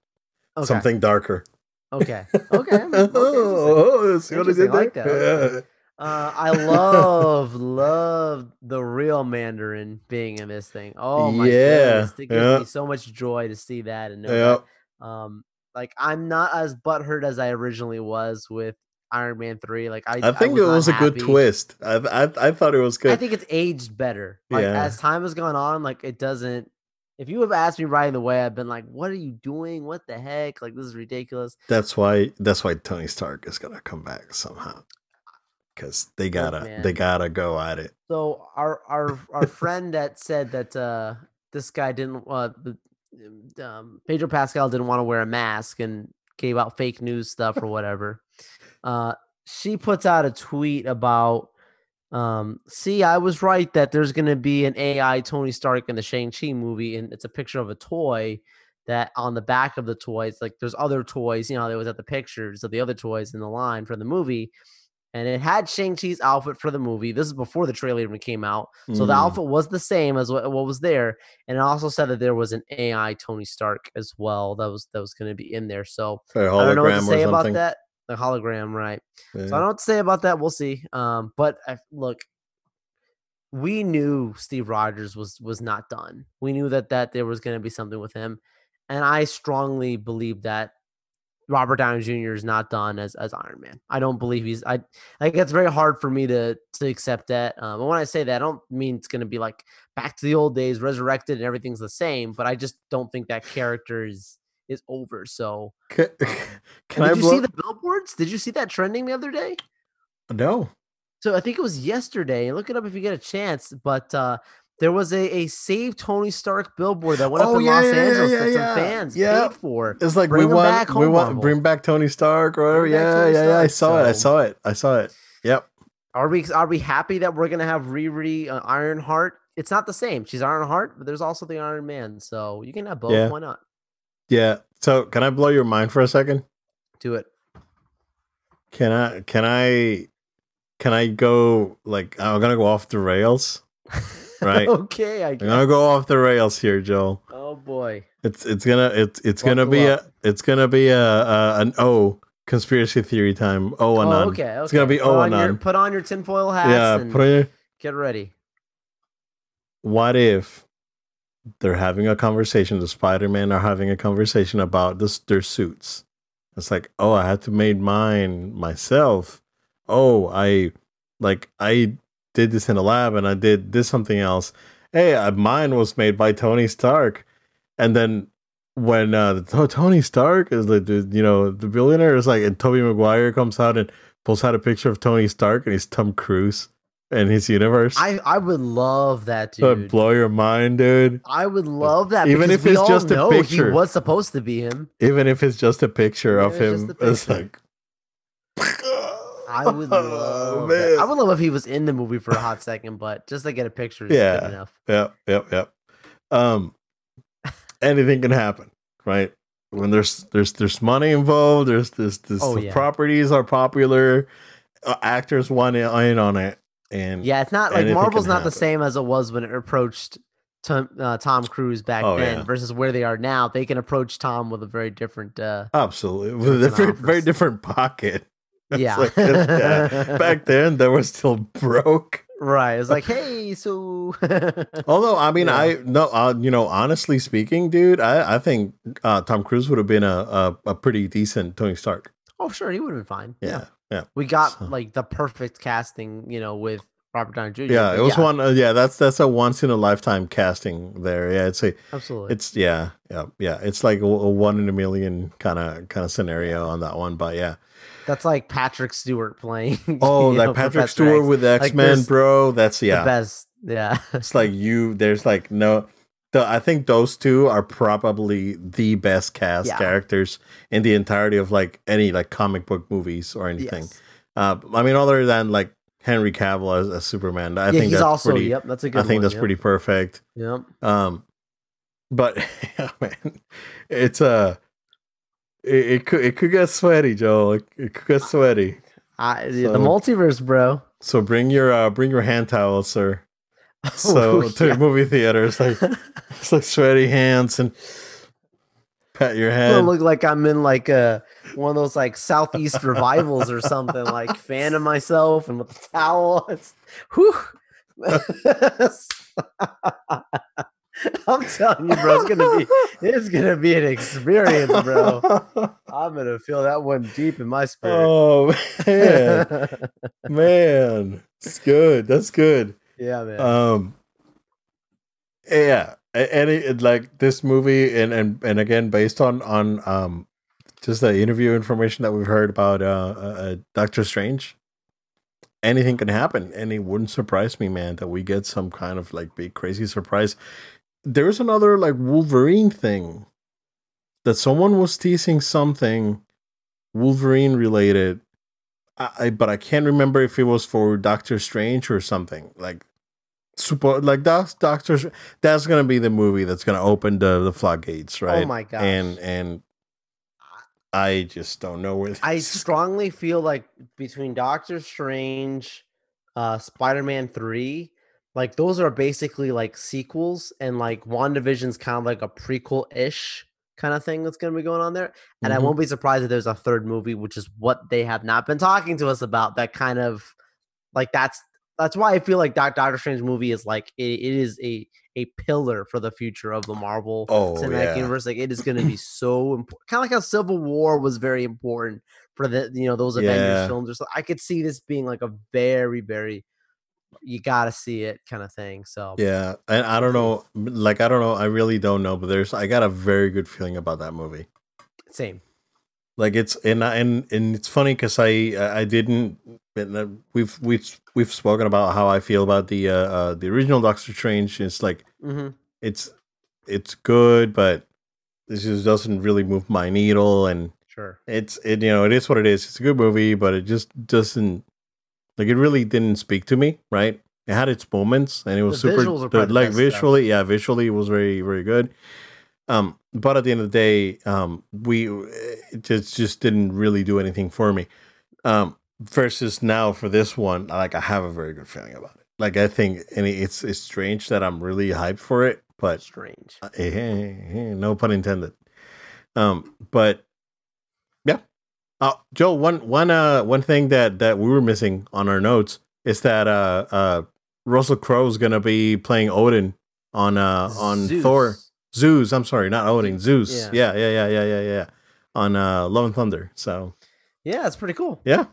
S2: okay.
S1: something darker.
S2: Okay. Okay. Okay, interesting.
S1: oh, see what I did
S2: I like
S1: there?
S2: that, like that. Uh, I love, love the real Mandarin being in this thing. Oh my
S1: Yeah,
S2: goodness. It gives
S1: yeah.
S2: me so much joy to see that and know
S1: Yeah.
S2: that. Um, like I'm not as butthurt as I originally was with Iron Man 3. Like I
S1: I think it was a good twist. I, I I thought it was good.
S2: I think it's aged better. Like
S1: Yeah.
S2: as time has gone on, like it doesn't if you have asked me right away, I've been like, "What are you doing? What the heck? Like this is ridiculous."
S1: that's why that's why Tony Stark is gonna come back somehow. Because they gotta
S2: man.
S1: they gotta go at it.
S2: So our our our friend that said that uh this guy didn't uh the um, Pedro Pascal didn't want to wear a mask and gave out fake news stuff or whatever. Uh she puts out a tweet about um see I was right that there's going to be an AI Tony Stark in the Shang-Chi movie and it's a picture of a toy that on the back of the toys like there's other toys, you know, there was at the pictures of the other toys in the line for the movie and it had Shang-Chi's outfit for the movie. This is before the trailer even came out. So the
S1: Mm.
S2: outfit was the same as what, what was there. And it also said that there was an AI Tony Stark as well that was that was going to be in there. So I don't know what to say about that. The hologram, right? So I don't know what to say about that. We'll see. Um, but I, look, we knew Steve Rogers was was not done. We knew that that there was going to be something with him, and I strongly believe that Robert Downey Jr. is not done as as Iron Man. I don't believe he's. I like it's very hard for me to to accept that. Um, and when I say that, I don't mean it's going to be like back to the old days, resurrected, and everything's the same. But I just don't think that character is is over. So
S1: Can,
S2: um,
S1: can
S2: did
S1: I
S2: you
S1: blow?
S2: see the billboards? Did you see that trending the other day?
S1: no.
S2: So I think it was yesterday. Look it up if you get a chance. But uh, there was a, a Save Tony Stark billboard that went
S1: Oh,
S2: up in
S1: yeah,
S2: Los
S1: yeah,
S2: Angeles
S1: yeah,
S2: that some fans
S1: Yeah.
S2: paid for.
S1: It's like
S2: Bring
S1: we want
S2: back
S1: we want
S2: Marvel.
S1: bring back Tony Stark or whatever. Yeah, yeah, yeah. I saw it. I saw it. I saw it. Yep.
S2: Are we are we happy that we're gonna have Riri uh, Ironheart? It's not the same. She's Ironheart, but there's also the Iron Man. So you can have both. Why not?
S1: Yeah. So can I blow your mind for a second?
S2: Do it.
S1: Can I can I can I go like I'm gonna go off the rails? Right.
S2: okay. I
S1: I'm gonna go off the rails here, Joel.
S2: Oh boy.
S1: It's it's gonna it's it's gonna be
S2: up.
S1: a it's gonna be a, a an O conspiracy theory time. O and
S2: oh, okay, okay.
S1: It's gonna be
S2: put
S1: O
S2: on
S1: and
S2: your. Put on your tinfoil hats
S1: Yeah.
S2: and
S1: Put on your,
S2: get ready.
S1: what if they're having a conversation? The Spider Man are having a conversation about this their suits. It's like, oh, I had to made mine myself. Oh, I like I did this in a lab and I did this something else. Hey, uh, mine was made by Tony Stark, and then when uh the, Tony Stark is like the you know the billionaire is like and Tobey Maguire comes out and pulls out a picture of Tony Stark and he's Tom Cruise in his universe.
S2: I I would love that,
S1: That would blow your mind, dude.
S2: I would love that.
S1: Even if it's just a picture.
S2: He was supposed to be him.
S1: Even if it's just a picture of
S2: it's
S1: him, it's like.
S2: I would love.
S1: Oh.
S2: I would love if he was in the movie for a hot second, but just to get a picture is
S1: Yeah.
S2: good enough.
S1: Yep, yep, yep. Um, anything can happen, right? When there's there's there's money involved, there's this this
S2: Oh,
S1: the
S2: yeah.
S1: properties are popular, uh, actors want in on it, and
S2: Yeah, it's not like Marvel's not the same as it was when it approached Tom, uh, Tom Cruise back
S1: Oh,
S2: then
S1: yeah.
S2: versus where they are now. They can approach Tom with a very different. Uh,
S1: absolutely with a very, very different pocket.
S2: Yeah.
S1: like, yeah. Back then, they were still broke.
S2: right. It's like, hey, so.
S1: Although, I mean,
S2: Yeah.
S1: I no, uh, you know, honestly speaking, dude, I I think uh, Tom Cruise would have been a, a a pretty decent Tony Stark.
S2: oh, sure, he would have been fine.
S1: Yeah, yeah.
S2: We got
S1: So-
S2: like the perfect casting, you know, with Robert Downey Jr.
S1: Yeah, it was one. Uh, yeah, that's that's a once in a lifetime casting there. Yeah, it's a,
S2: Absolutely.
S1: it's yeah, yeah, yeah. It's like a, a one in a million kind of kind of scenario on that one. But yeah,
S2: That's like Patrick Stewart playing.
S1: oh, like
S2: know,
S1: Patrick Stewart
S2: X.
S1: with X Men,
S2: there's
S1: bro. That's
S2: The
S1: yeah.
S2: best. Yeah.
S1: It's like you. There's like no. The, I think those two are probably the best cast
S2: Yeah.
S1: characters in the entirety of like any like comic book movies or anything.
S2: yes.
S1: Uh, I mean, other than like Henry Cavill as, as Superman, I
S2: yeah,
S1: think
S2: he's
S1: that's
S2: also.
S1: pretty.
S2: Yep, that's a good
S1: I think
S2: one,
S1: that's
S2: yep,
S1: pretty perfect.
S2: Yep.
S1: Um, but yeah, man, it's uh, it, it could it could get sweaty, Joel. It, it could get sweaty.
S2: I,
S1: So-
S2: the multiverse, bro.
S1: So bring your uh, bring your hand towel, sir. So
S2: Oh,
S1: to
S2: yeah.
S1: the movie theater, it's like it's like sweaty hands and pat your head.
S2: look like I'm in like a one of those like southeast revivals or something, like fanning myself and with the towel. It's whew. I'm telling you, bro, it's gonna be it's gonna be an experience, bro. I'm gonna feel that one deep in my spirit.
S1: oh man, man, it's good. That's good.
S2: yeah, man.
S1: um yeah and it, it, like this movie and and and again based on on um just the interview information that we've heard about uh, uh uh, doctor strange anything can happen and it wouldn't surprise me man that we get some kind of like big crazy surprise there's another like wolverine thing that someone was teasing something wolverine related. I, I but I can't remember if it was for Doctor Strange or something like super like that's Doctor that's gonna be the movie that's gonna open the the floodgates right?
S2: Oh my god!
S1: and and I just don't know where
S2: I strongly feel like between Doctor Strange, uh, Spider Man 3, like those are basically like sequels, and like WandaVision's kind of like a prequel ish kind of thing that's going to be going on there. And I
S1: Mhm.
S2: won't be surprised if there's a third movie, which is what they have not been talking to us about. That kind of like that's that's why I feel like Doc, Doctor Strange movie is like it, it is a a pillar for the future of the Marvel
S1: oh
S2: cinematic
S1: yeah
S2: universe. Like it is going to be so important. Kind of like how Civil War was very important for the you know those Avengers
S1: Yeah.
S2: films. Or so I could see this being like a very very you got to see it kind of thing. So
S1: yeah and I don't know like I don't know I really don't know but there's I got a very good feeling about that movie
S2: same.
S1: like it's and I- and and it's funny because I I didn't we've we've we've spoken about how I feel about the uh, uh the original Doctor Strange it's like
S2: hmm
S1: it's it's good but this just doesn't really move my needle and
S2: Sure.
S1: it's it you know it is what it is it's a good movie but it just doesn't like it really didn't speak to me right it had its moments and it was
S2: The
S1: super the- like
S2: best stuff.
S1: visually yeah visually it was very very good um but at the end of the day um we it just just didn't really do anything for me um versus now for this one like i have a very good feeling about it like i think and it's it's strange that i'm really hyped for it but
S2: Strange.
S1: uh, eh, eh, eh, no pun intended. Um, but. Uh, Joe, one one uh one thing that that we were missing on our notes is that uh uh Russell Crowe's gonna be playing Odin on uh on Thor
S2: Zeus.
S1: Zeus. I'm sorry, not Odin. Zeus.
S2: Yeah.
S1: Yeah, yeah, yeah, yeah, yeah, yeah. On uh Love and Thunder. So
S2: Yeah, that's pretty cool.
S1: yeah,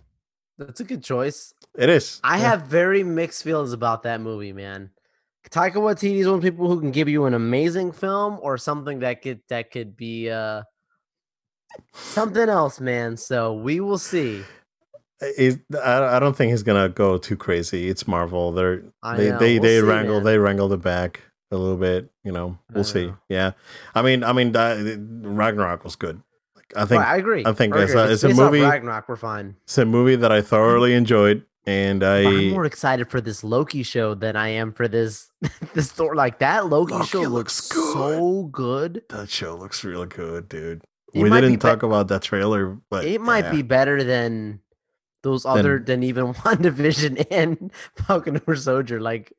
S2: That's a good choice.
S1: it is.
S2: I
S1: Yeah.
S2: have very mixed feelings about that movie, man. Taika Waititi is one of the people who can give you an amazing film or something that could that could be uh something else, man. So we will see.
S1: It, I, I don't think he's gonna go too crazy. It's Marvel. They're
S2: I
S1: they
S2: know.
S1: they,
S2: We'll
S1: they
S2: see,
S1: wrangle
S2: man.
S1: they wrangled it back a little bit. You know, we'll see.
S2: know.
S1: Yeah, I mean, I mean, that, Ragnarok was good. Like, I think
S2: I agree.
S1: I think it's a- it's a movie-
S2: Ragnarok, we're fine.
S1: it's a movie that I thoroughly enjoyed, and I.
S2: I'm more excited for this Loki show than I am for this this Thor. Like that Loki,
S1: Loki
S2: show
S1: looks
S2: looks so good.
S1: that show looks real good, dude.
S2: It
S1: we didn't
S2: be-
S1: talk about that trailer, but
S2: it might
S1: yeah.
S2: be better than those other than even WandaVision and Falcon or Soldier. Like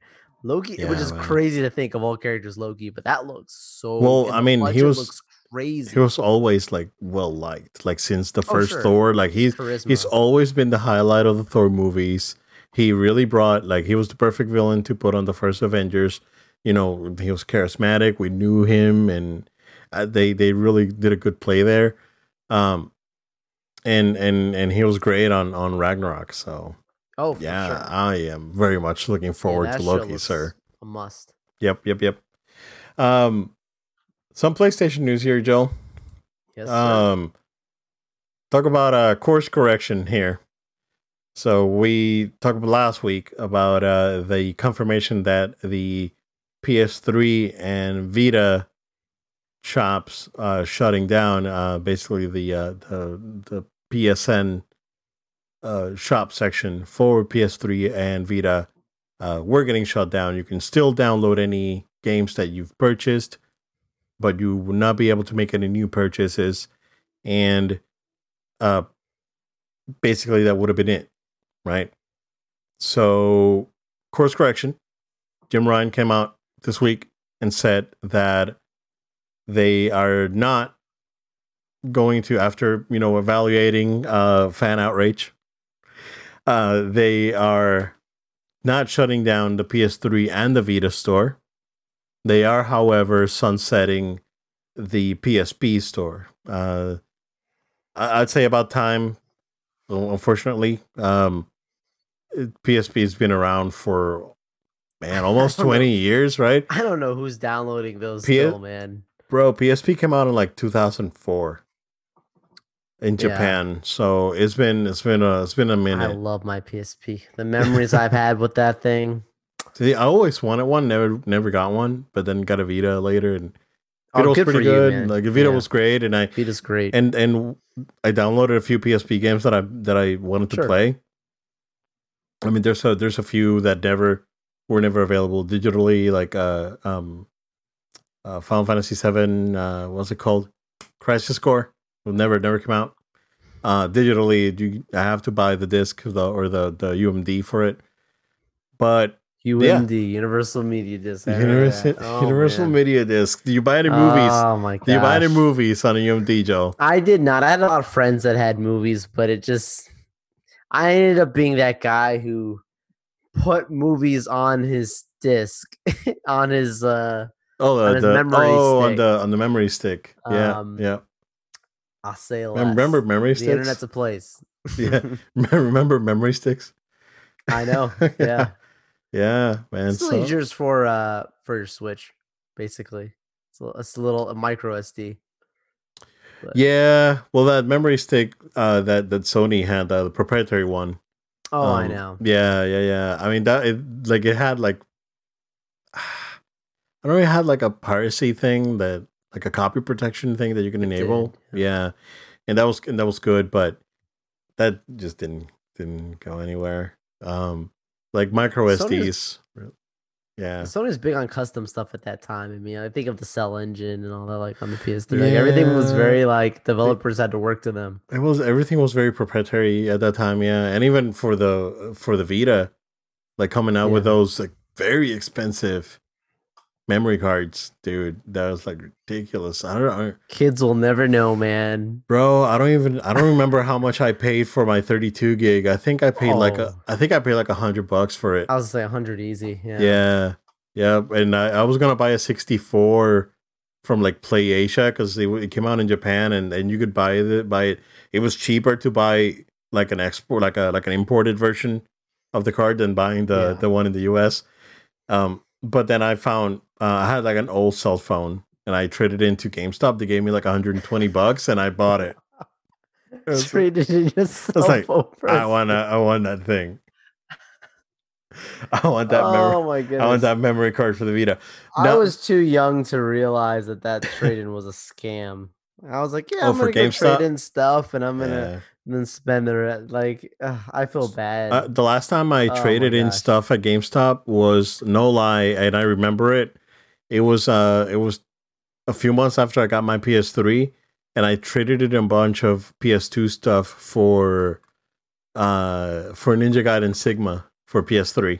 S2: Loki, which
S1: Yeah,
S2: is
S1: man.
S2: crazy to think of all characters Loki, but that looks so.
S1: Well, I mean, he was-
S2: crazy.
S1: He was always like well liked, like since the
S2: Oh,
S1: first
S2: sure.
S1: Thor. Like he's
S2: charisma.
S1: he's always been the highlight of the Thor movies. He really brought like he was the perfect villain to put on the first Avengers. You know, he was charismatic. We knew him, and uh, they they really did a good play there. Um, and and and he was great on on Ragnarok. So
S2: oh, for
S1: yeah,
S2: sure.
S1: I am very much looking forward
S2: Yeah,
S1: to Loki, sir.
S2: A must.
S1: Yep, yep, yep. Um, some PlayStation news here, Joe.
S2: Yes, sir.
S1: Um, talk about a course correction here. So we talked about last week about uh the confirmation that the PS3 and Vita shops uh shutting down uh basically the uh the the PSN uh shop section for PS3 and Vita. Uh we're getting shut down. You can still download any games that you've purchased, but you will not be able to make any new purchases. And basically that would have been it right? So course correction. Jim ryan came out this week and said that they are not going to after you know evaluating uh fan outrage uh they are not shutting down the ps3 and the vita store they are however sunsetting the psp store uh I'd say about time. Unfortunately, um, PSP has been around for man almost
S2: don't know.
S1: twenty years, right?
S2: I don't know who's downloading those
S1: P-
S2: still, man.
S1: Bro, PSP came out in like two thousand four in
S2: Yeah.
S1: Japan, so it's been it's been a it's been a minute.
S2: I love my PSP. The memories I've had with that thing.
S1: See, I always wanted one, never never got one, but then got a Vita later, and Vita
S2: Oh,
S1: was
S2: good
S1: pretty
S2: you,
S1: good.
S2: man.
S1: like Vita
S2: Yeah.
S1: was great, and I
S2: Vita's great.
S1: and and I downloaded a few PSP games that I that I wanted to play. I mean, there's a there's a few that never were never available digitally, like uh um uh Final Fantasy Seven. Uh, what's it called? Crisis Core. Will never never come out. Uh, digitally, you I have to buy the disc the, or the the UMD for it. But
S2: UMD, Universal Media Disc.
S1: Universal.
S2: Oh,
S1: Universal. Media Disc. Do you buy any movies?
S2: Oh my god.
S1: Do you buy any movies on a UMD, Joe?
S2: I did not. I had a lot of friends that had movies, but it just I ended up being that guy who put movies on his disc on his uh
S1: Oh,
S2: On
S1: the,
S2: his
S1: the
S2: memory
S1: oh on
S2: stick.
S1: the on the memory stick. Yeah,
S2: Um,
S1: yeah.
S2: I'll say less.
S1: Remember, memory
S2: the
S1: sticks?
S2: The internet's a place.
S1: Yeah. remember memory sticks?
S2: I know. Yeah.
S1: yeah, man.
S2: It's
S1: So,
S2: yours for uh for your Switch, basically. It's a, it's a little a micro SD. But-
S1: yeah, well, that memory stick uh, that that Sony had, uh, the proprietary one.
S2: Oh, I
S1: um,
S2: know.
S1: Yeah, yeah, yeah. I mean that it like it had like I know, it had like a piracy thing that like a copy protection thing that you can
S2: It did,
S1: enable. yeah. and that was and that was good, but that just didn't didn't go anywhere. Um, like micro SDs. Yeah,
S2: Sony's big on custom stuff at that time. I mean, I think of the Cell engine and all that, like on the PS3. Like everything was very like developers had to work to them.
S1: it was everything was very proprietary at that time. Yeah, and even for the for the Vita, like coming out with those like very expensive memory cards, dude. That was like ridiculous. I don't know.
S2: Kids will never know, man.
S1: Bro, I don't even I don't remember how much I paid for my 32 gig. I think I paid like a
S2: Oh.
S1: I think I paid like a hundred bucks for it.
S2: I was say 100 easy. Yeah.
S1: Yeah. Yeah. And I, I was gonna buy a 64 from like Play Asia because it, it came out in Japan and, and you could buy it buy it. It was cheaper to buy like an export like a like an imported version of the card than buying the
S2: Yeah.
S1: the one in the US. Um but then I found uh, I had like an old cell phone and I traded it into GameStop. They gave me like 120 bucks and I bought it. It was-
S2: Traded in your cell
S1: like,
S2: phone
S1: I want I want that thing. I want that memory.
S2: oh my goodness!
S1: I want that memory card for the Vita.
S2: I was too young to realize that that trade-in was a scam. I was like, yeah,
S1: Oh,
S2: I'm gonna go trade in stuff, and I'm gonna
S1: Yeah.
S2: then spend the re- like. ugh, I feel bad.
S1: Uh, the last time I
S2: Oh
S1: traded in stuff at GameStop was no lie, and I remember it. It was uh, it was a few months after I got my PS3, and I traded it in a bunch of PS2 stuff for uh for Ninja Gaiden Sigma for PS3.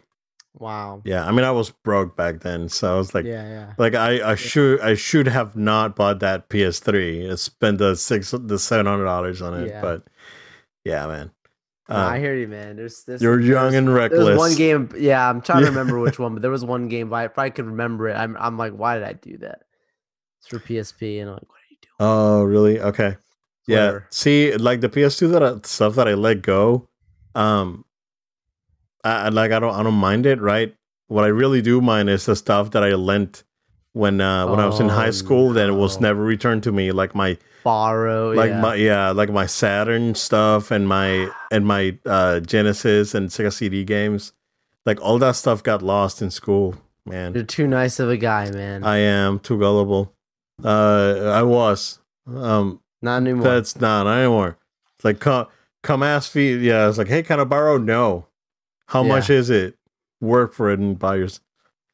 S2: wow.
S1: Yeah, I mean I was broke back then, so I was like,
S2: yeah, yeah.
S1: like I, I should I should have not bought that PS3 and spent the six the seven hundred dollars on it,
S2: Yeah.
S1: but yeah, man.
S2: I
S1: Uh,
S2: hear you, man. There's, there's
S1: you're young
S2: there's-
S1: and reckless.
S2: was one game. Yeah, I'm trying to remember which one, but there was one game. I probably could remember it. I'm, I'm like, why did I do that? It's for PSP, and I'm like, what are you doing?
S1: Oh, really? Okay. Yeah.
S2: Whatever.
S1: See, like the PS2 that I, stuff that I let go, um, I, I like I don't I don't mind it. Right. What I really do mind is the stuff that I lent when uh when I was in high
S2: Oh,
S1: school Then it was never returned to me. Like my
S2: Borrow.
S1: like
S2: yeah.
S1: my yeah like my Saturn stuff and my and my uh Genesis and Sega CD games. Like all that stuff got lost in school. Man,
S2: You're too nice of a guy, man.
S1: I am too gullible. Uh, I was. Um,
S2: Not anymore.
S1: that's not anymore. It's like come come ask feet. Yeah, it's like, hey, can I borrow? No. How
S2: Yeah.
S1: much is it? Work for it and buy yours.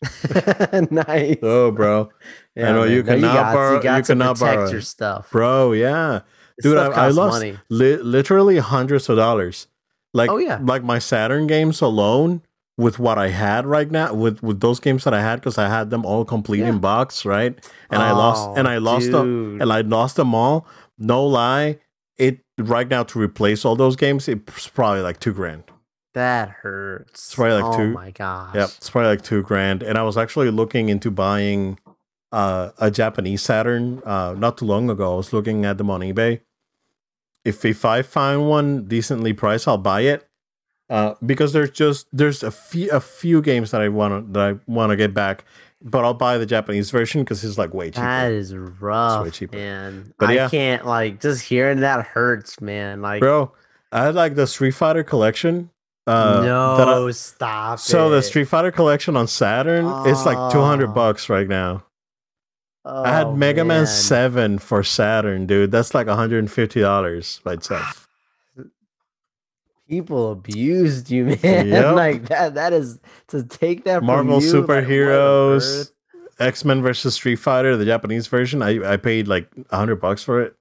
S2: nice.
S1: Oh, bro,
S2: Yeah,
S1: know
S2: man.
S1: you
S2: No,
S1: cannot
S2: got,
S1: borrow-
S2: You got
S1: you
S2: to
S1: cannot borrow
S2: your stuff.
S1: bro, yeah,
S2: This
S1: dude, I, I lost
S2: money.
S1: li- literally hundreds of dollars. Like,
S2: Oh, yeah.
S1: like my Saturn games alone with what I had right now with with those games that I had because I had them all complete
S2: Yeah.
S1: in box, right? And I lost and
S2: Oh,
S1: I lost them
S2: oh,
S1: and I lost them all. No lie, it right now to replace all those games, it's probably like two grand.
S2: That hurts.
S1: It's probably like
S2: oh
S1: two-
S2: my gosh.
S1: Yep, it's probably like two grand. And I was actually looking into buying uh, a Japanese Saturn uh, not too long ago. I was looking at them on eBay. If if I find one decently priced, I'll buy it. Uh, because there's just there's a few a few games that I want that I want to get back, but I'll buy the Japanese version because it's like way cheaper.
S2: That is rough, it's way
S1: cheaper.
S2: man.
S1: But
S2: I
S1: yeah.
S2: can't like just hearing that hurts, man. Like
S1: Bro, I had like the Street Fighter collection. Uh,
S2: no,
S1: I-
S2: stop.
S1: so the. Street Fighter collection on Saturn, it's like two hundred bucks right now.
S2: Oh,
S1: I had Mega Man
S2: man.
S1: 7 for Saturn, dude. That's like $150 by itself.
S2: People abused you, man.
S1: Yep.
S2: like that. That is to take that. from
S1: Marvel
S2: you, like,
S1: superheroes,
S2: earth?
S1: X Men versus Street Fighter, the Japanese version. I, I paid like 100 bucks for it,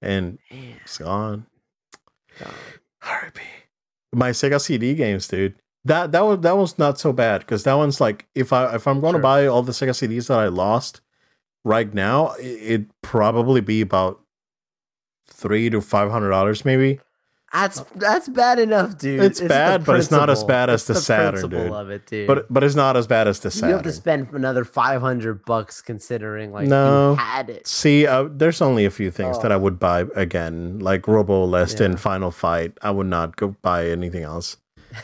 S1: and
S2: Man,
S1: it's gone.
S2: God.
S1: RIP. My Sega CD games, dude. That that was that was not so bad because that one's like if I if I'm going to
S2: Sure.
S1: buy all the Sega CDs that I lost right now, it'd probably be about three to five hundred dollars, maybe.
S2: That's that's bad enough, dude.
S1: It's
S2: the
S1: bad, but it's not as bad as
S2: It's
S1: the Saturn, dude.
S2: Of it, dude.
S1: But but it's not as bad as the Saturn.
S2: you have to spend another five hundred bucks considering like
S1: No.
S2: you had it.
S1: See, uh, there's only a few things that I
S2: Oh.
S1: would buy again, like Robo Aleste and Final Fight. I would not go buy anything else.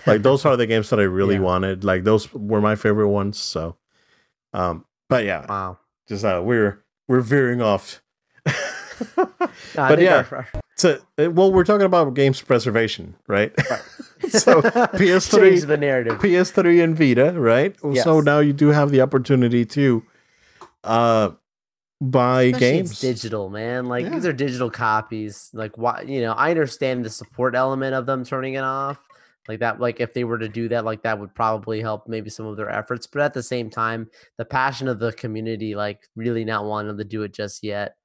S1: Like those are the games that I really
S2: Yeah.
S1: wanted. Like those were my favorite ones. So, um, but yeah,
S2: Wow.
S1: just uh, we're we're veering off.
S2: No,
S1: But yeah.
S2: our-
S1: so, uh, well, we're talking about games preservation, right? right. so PS3
S2: Change the narrative.
S1: PS3 and Vita, right? So now you do have the opportunity to uh buy
S2: Especially
S1: games.
S2: Digital, man. Like
S1: Yeah.
S2: these are digital copies. Like why you know, I understand the support element of them turning it off. Like that, like if they were to do that, like that would probably help maybe some of their efforts. But at the same time, the passion of the community, like really not wanting to do it just yet.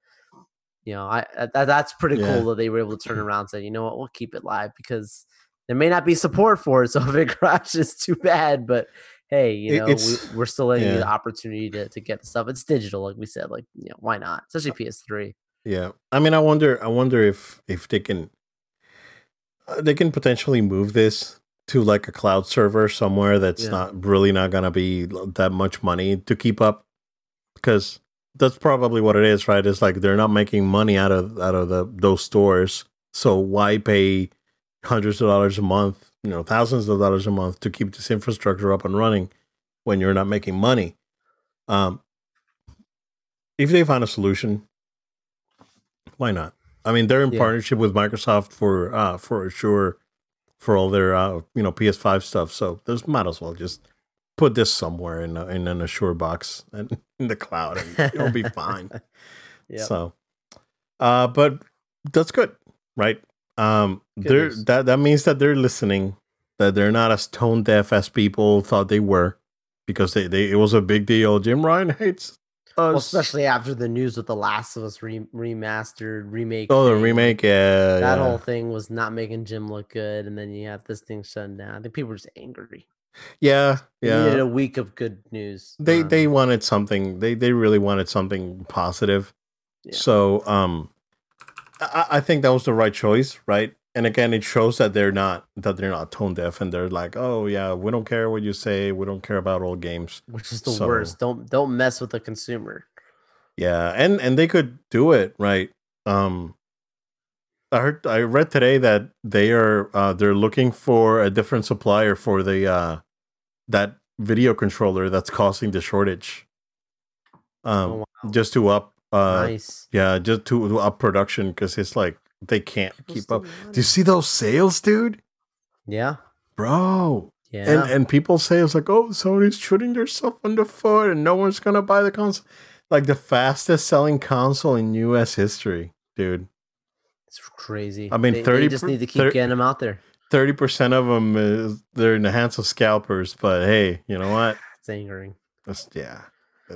S2: You know, I uh, that, that's pretty
S1: Yeah.
S2: cool that they were able to turn around and say, you know what, we'll keep it live because there may not be support for it. So if it crashes, too bad. But hey, you know, we, we're still letting you
S1: yeah.
S2: the opportunity to, to get the stuff. It's digital, like we said. Like, you know, why not? Especially PS3.
S1: Yeah, I mean, I wonder, I wonder if if they can, uh, they can potentially move this to like a cloud server somewhere that's
S2: Yeah.
S1: not really not gonna be that much money to keep up, because that's probably what it is, right? It's like they're not making money out of out of the those stores, so why pay hundreds of dollars a month, you know, thousands of dollars a month to keep this infrastructure up and running when you're not making money. Um, if they find a solution, why not? I mean, they're in
S2: Yeah.
S1: partnership with Microsoft for uh, for Azure for all their uh, you know PS5 stuff. So there's might as well just put this somewhere in a, in an Azure box and in the cloud, and it'll be fine.
S2: Yep.
S1: So, uh, but that's good, right? Um,
S2: Good
S1: they're that that means that they're listening, that they're not as tone deaf as people thought they were, because they, they it was a big deal. Jim Ryan hates.
S2: Well, especially after the news with the Last of Us re- remastered remake.
S1: oh, the
S2: thing.
S1: remake, yeah,
S2: That
S1: yeah.
S2: whole thing was not making Jim look good, and then you have this thing shutting down. I think people were just angry.
S1: Yeah,
S2: They needed
S1: yeah.
S2: a week of good news.
S1: They
S2: Um,
S1: they wanted something. They they really wanted something positive.
S2: Yeah.
S1: So um, I, I think that was the right choice, right? And again, it shows that they're not that they're not tone deaf, and they're like, oh yeah, we don't care what you say, we don't care about old games.
S2: which is the
S1: so-
S2: worst. Don't don't mess with the consumer.
S1: Yeah, and and they could do it right. Um, I heard I read today that they are uh, they're looking for a different supplier for the uh, that video controller that's causing the shortage. Um,
S2: Oh, wow.
S1: just to up uh,
S2: nice.
S1: yeah, just to, to up production because it's like they can't
S2: People
S1: keep up. Do you see those sales, dude?
S2: Yeah.
S1: Bro,
S2: Yeah.
S1: and and people say it's like, oh, Sony's shooting themselves in the foot, and no one's gonna buy the console. Like the fastest selling console in U.S. history, dude.
S2: It's crazy.
S1: I mean,
S2: They-
S1: 30
S2: They just need to keep
S1: thir-
S2: getting them out there.
S1: Thirty percent of them is they're in the hands of scalpers, but hey, you know what?
S2: It's angering.
S1: That's, yeah,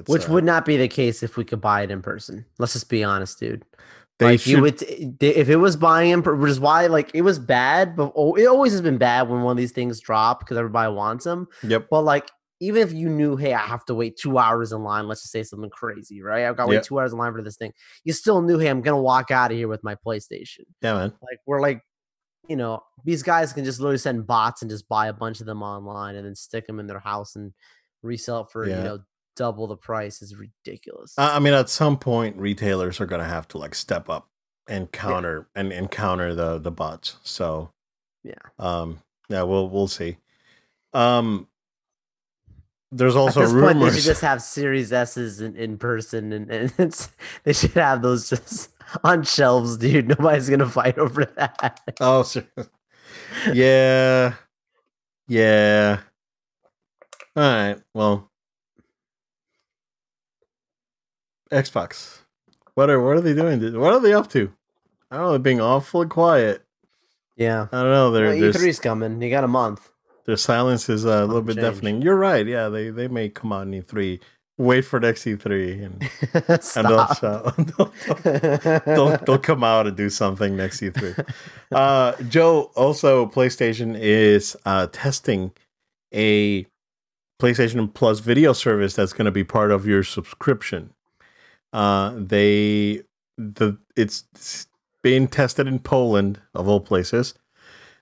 S2: Which
S1: uh,
S2: would not be the case if we could buy it in person. Let's just be honest, dude.
S1: they
S2: like
S1: should.
S2: you would, if it was buying in, which is why like it was bad, but oh, it always has been bad when one of these things drop because everybody wants them.
S1: yep.
S2: But like, even if you knew, hey, I have to wait two hours in line, let's just say something crazy, right? I've got to
S1: Yeah.
S2: wait two hours in line for this thing. You still knew, hey, I'm gonna walk out of here with my PlayStation.
S1: Yeah, man.
S2: Like we're like, you know, these guys can just literally send bots and just buy a bunch of them online and then stick them in their house and resell it for
S1: Yeah.
S2: you know double the price is ridiculous.
S1: I mean, at some point, retailers are gonna have to like step up and counter and, and counter the the bots. So
S2: Yeah.
S1: um, yeah, we'll we'll see. Um, there's
S2: At
S1: also
S2: this point, they should just have Series S's in, in person, and, and it's, they should have those just on shelves, dude. Nobody's gonna fight over that.
S1: oh, sir. yeah, yeah. All right. Well, Xbox. What are what are they doing? What are they up to? I don't know. They're being awfully quiet.
S2: Yeah,
S1: I don't know. They're,
S2: well, E3's coming. You got a month.
S1: Their silence is uh, a little bit
S2: change.
S1: deafening. You're right. Yeah, they they may come out in E3. Wait for next E3 and and they'll, shout- they'll, they'll they'll come out and do something next E3. Uh, Joe, also PlayStation is uh, testing a PlayStation Plus video service that's going to be part of your subscription. Uh, they the it's being tested in Poland of all places,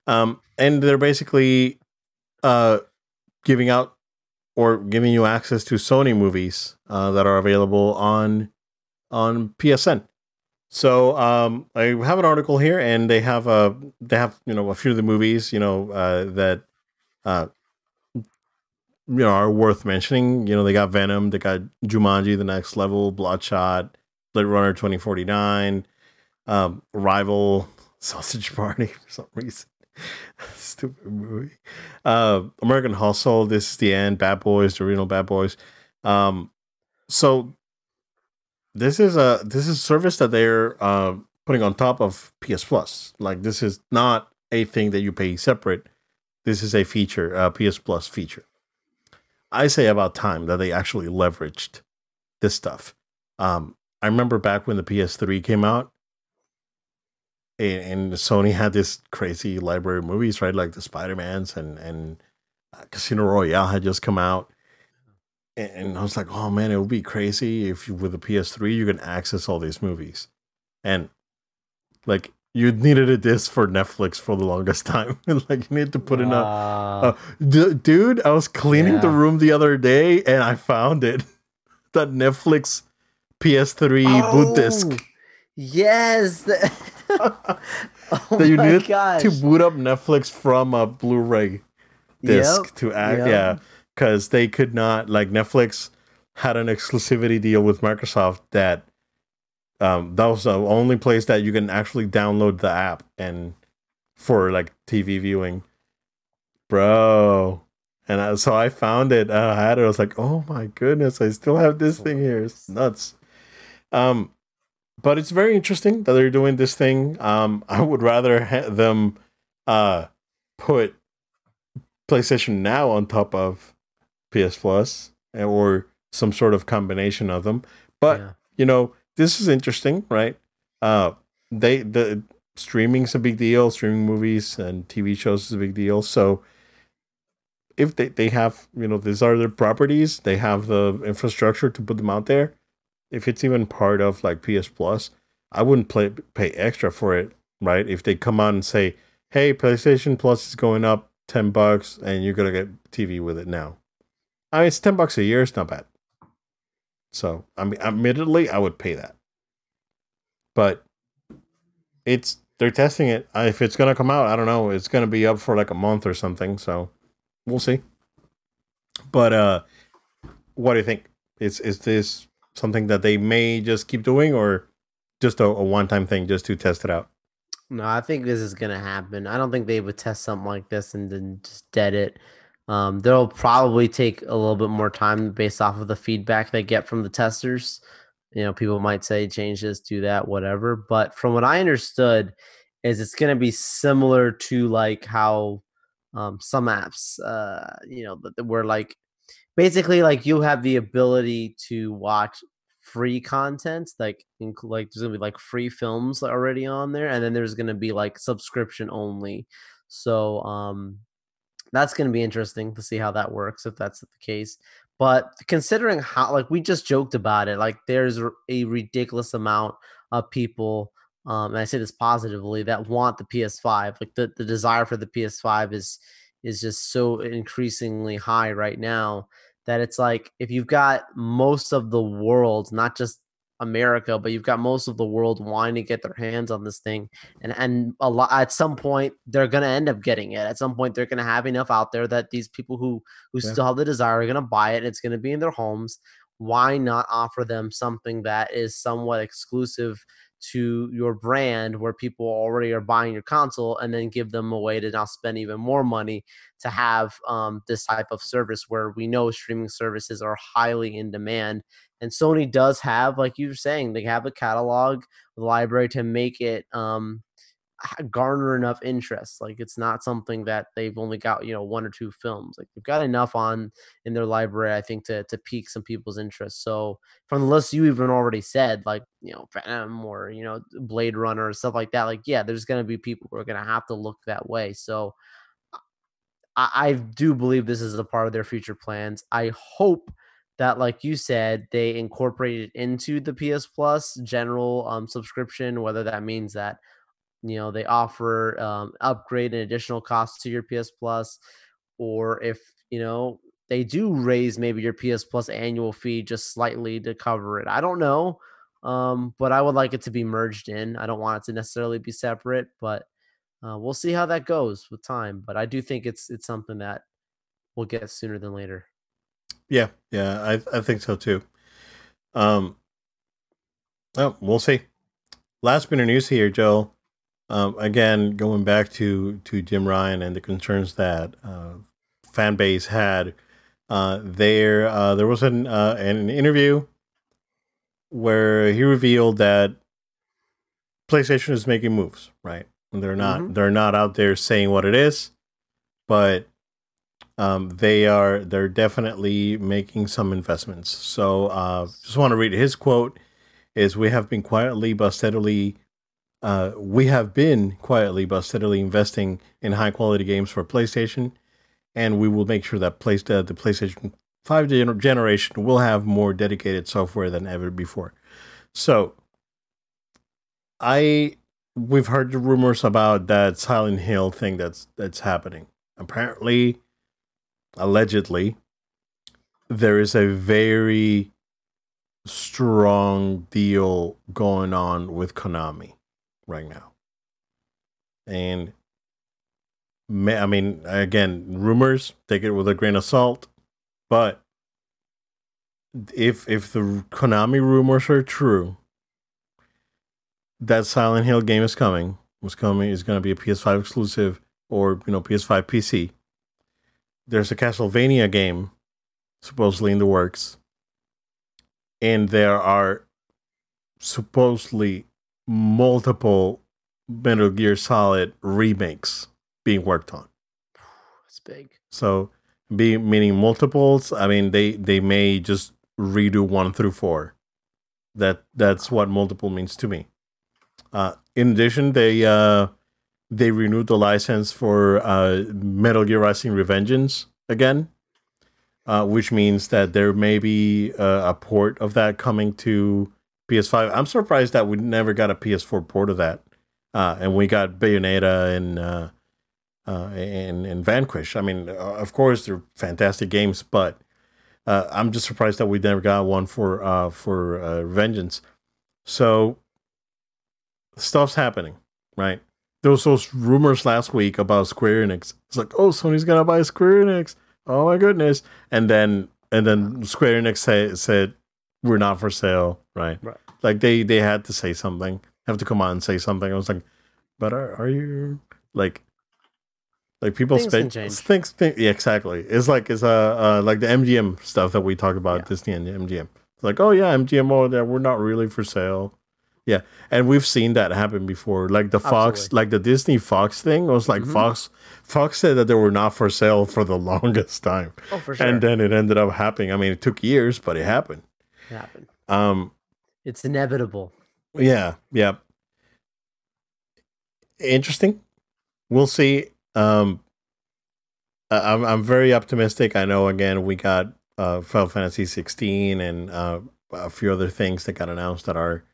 S1: um, and they're basically uh, giving out or giving you access to Sony movies uh, that are available on on PSN. So um, I have an article here, and they have a they have you know a few of the movies you know uh, that uh, you know are worth mentioning. You know they got Venom, they got Jumanji: The Next Level, Bloodshot, Blade Runner twenty forty nine, um, Rival, Sausage Party for some reason. Stupid movie. Uh, American Hustle. This is the end. Bad Boys, the original Bad Boys. Um, so this is a this is service that they're uh, putting on top of PS Plus. Like this is not a thing that you pay separate. This is a feature, a PS Plus feature. I say about time that they actually leveraged this stuff. Um, I remember back when the PS3 came out, and, and Sony had this crazy library of movies, right? Like the Spider Mans and and uh, Casino Royale had just come out, and, I was like, oh man, it would be crazy if you, with the PS3 you can access all these movies, and like you needed a disc for Netflix for the longest time. like you need to put in a uh, d- dude, I was cleaning the room the other day and I found it. that Netflix PS3 boot disc.
S2: Oh, Yes. Oh
S1: That you needed
S2: gosh.
S1: to boot up Netflix from a Blu-ray disc
S2: Yep,
S1: to act.
S2: yep.
S1: Yeah, because they could not like Netflix had an exclusivity deal with Microsoft that um, that was the only place that you can actually download the app and for like TV viewing, bro. And I, so I found it. I had it. I was like, oh my goodness, I still have this thing here. It's nuts. Um, but it's very interesting that they're doing this thing. Um, I would rather ha- them uh put PlayStation Now on top of PS Plus or some sort of combination of them. But yeah. you know, this is interesting, right? Uh, they the streaming's a big deal. Streaming movies and TV shows is a big deal. So if they, they have you know these are their properties, they have the infrastructure to put them out there. If it's even part of like PS Plus, I wouldn't play, pay extra for it, right? If they come out and say, "Hey, PlayStation Plus is going up ten bucks, and you're gonna get TV with it now," I mean, it's ten bucks a year. It's not bad. So, I mean, admittedly, I would pay that. But it's they're testing it. If it's gonna come out, I don't know. It's gonna be up for like a month or something. So we'll see. But uh, what do you think? Is is this something that they may just keep doing, or just a, a one time thing just to test it out?
S2: No, I think this is gonna happen. I don't think they would test something like this and then just dead it. Um, they'll probably take a little bit more time based off of the feedback they get from the testers. You know, people might say change this, do that, whatever. But from what I understood, is it's going to be similar to like how um, some apps, uh, you know, where like basically like you have the ability to watch free content like like there's gonna be like free films already on there and then there's gonna be like subscription only so um that's to be interesting to see how that works if that's the case. But considering how, like, we just joked about it, like, there's a ridiculous amount of people, um, and I say this positively, that want the PS5. Like, the, the desire for the PS5 is is just so increasingly high right now that it's like if you've got most of the world, not just America, but you've got most of the world wanting to get their hands on this thing, and and a lot at some point they're gonna end up getting it. At some point they're gonna have enough out there that these people who who yeah. still have the desire are gonna buy it. it's gonna be in their homes. Why not offer them something that is somewhat exclusive to your brand where people already are buying your console and then give them a way to now spend even more money to have um, this type of service where we know streaming services are highly in demand. And sony does have like you were saying they have a catalog library to make it um, garner enough interest. Like it's not something that they've only got, you know, one or two films. Like they've got enough on in their library, I think, to to pique some people's interest. So from the list you even already said, like, you know, Venom or, you know, Blade Runner or stuff like that, like, yeah, there's gonna be people who are gonna have to look that way. So I, I do believe this is a part of their future plans. I hope that like you said they incorporate it into the ps plus general um, subscription whether that means that you know they offer um, upgrade and additional costs to your ps plus or if you know they do raise maybe your ps plus annual fee just slightly to cover it i don't know um, but i would like it to be merged in i don't want it to necessarily be separate but uh, we'll see how that goes with time but i do think it's it's something that we'll get sooner than later.
S1: Yeah yeah i, I think so too. Um oh we'll see. Last bit of news here joel um, again, going back to to Jim Ryan and the concerns that uh, fan base had, uh, there uh, there was an uh, an interview where he revealed that PlayStation is making moves. Right, and they're not mm-hmm. they're not out there saying what it is, but um, they are they're definitely making some investments. So, uh, just want to read his quote: "Is we have been quietly but steadily." Uh, we have been quietly but steadily investing in high quality games for PlayStation, and we will make sure that place, uh, the PlayStation 5 generation will have more dedicated software than ever before. So, I we've heard the rumors about that Silent Hill thing that's that's happening. Apparently, allegedly, there is a very strong deal going on with Konami right now. And I mean, again, rumors, take it with a grain of salt. But if if the Konami rumors are true, that Silent Hill game is coming. Was coming is going to be a PS5 exclusive or you know PS5 PC. There's a Castlevania game supposedly in the works, and there are supposedly multiple Metal Gear Solid remakes being worked on.
S2: It's big.
S1: So, be meaning multiples. I mean, they they may just redo one through four. That that's what multiple means to me. Uh, in addition, they uh, they renewed the license for uh, Metal Gear Rising: Revengeance again, uh, which means that there may be a, a port of that coming to PS5. I'm surprised that we never got a PS4 port of that, uh, and we got Bayonetta and uh, uh, and and Vanquish. I mean, uh, of course they're fantastic games, but uh, I'm just surprised that we never got one for uh, for Vengeance. So stuff's happening, right? There was those rumors last week about Square Enix. It's like, oh, Sony's gonna buy Square Enix. Oh my goodness! And then and then Square Enix say, said we're not for sale, right?
S2: Right.
S1: Like they they had to say something, have to come out and say something. I was like, but are, are you like like people
S2: Things
S1: spend things, things yeah, exactly. It's like it's uh, uh like the MGM stuff that we talked about
S2: Yeah.
S1: Disney and MGM. It's like, oh yeah, MGM oh yeah, we're not really for sale. Yeah. And we've seen that happen before. Like the Fox
S2: Absolutely.
S1: like the Disney Fox thing was like
S2: Mhm.
S1: Fox Fox said that they were not for sale for the longest time.
S2: Oh, for sure.
S1: And then it ended up happening. I mean, it took years, but it happened.
S2: It happened.
S1: Um
S2: It's inevitable.
S1: yeah, yeah. Interesting. We'll see. Um, I- I'm I'm very optimistic. I know. Again, we got uh, Final Fantasy 16 and uh, a few other things that got announced that are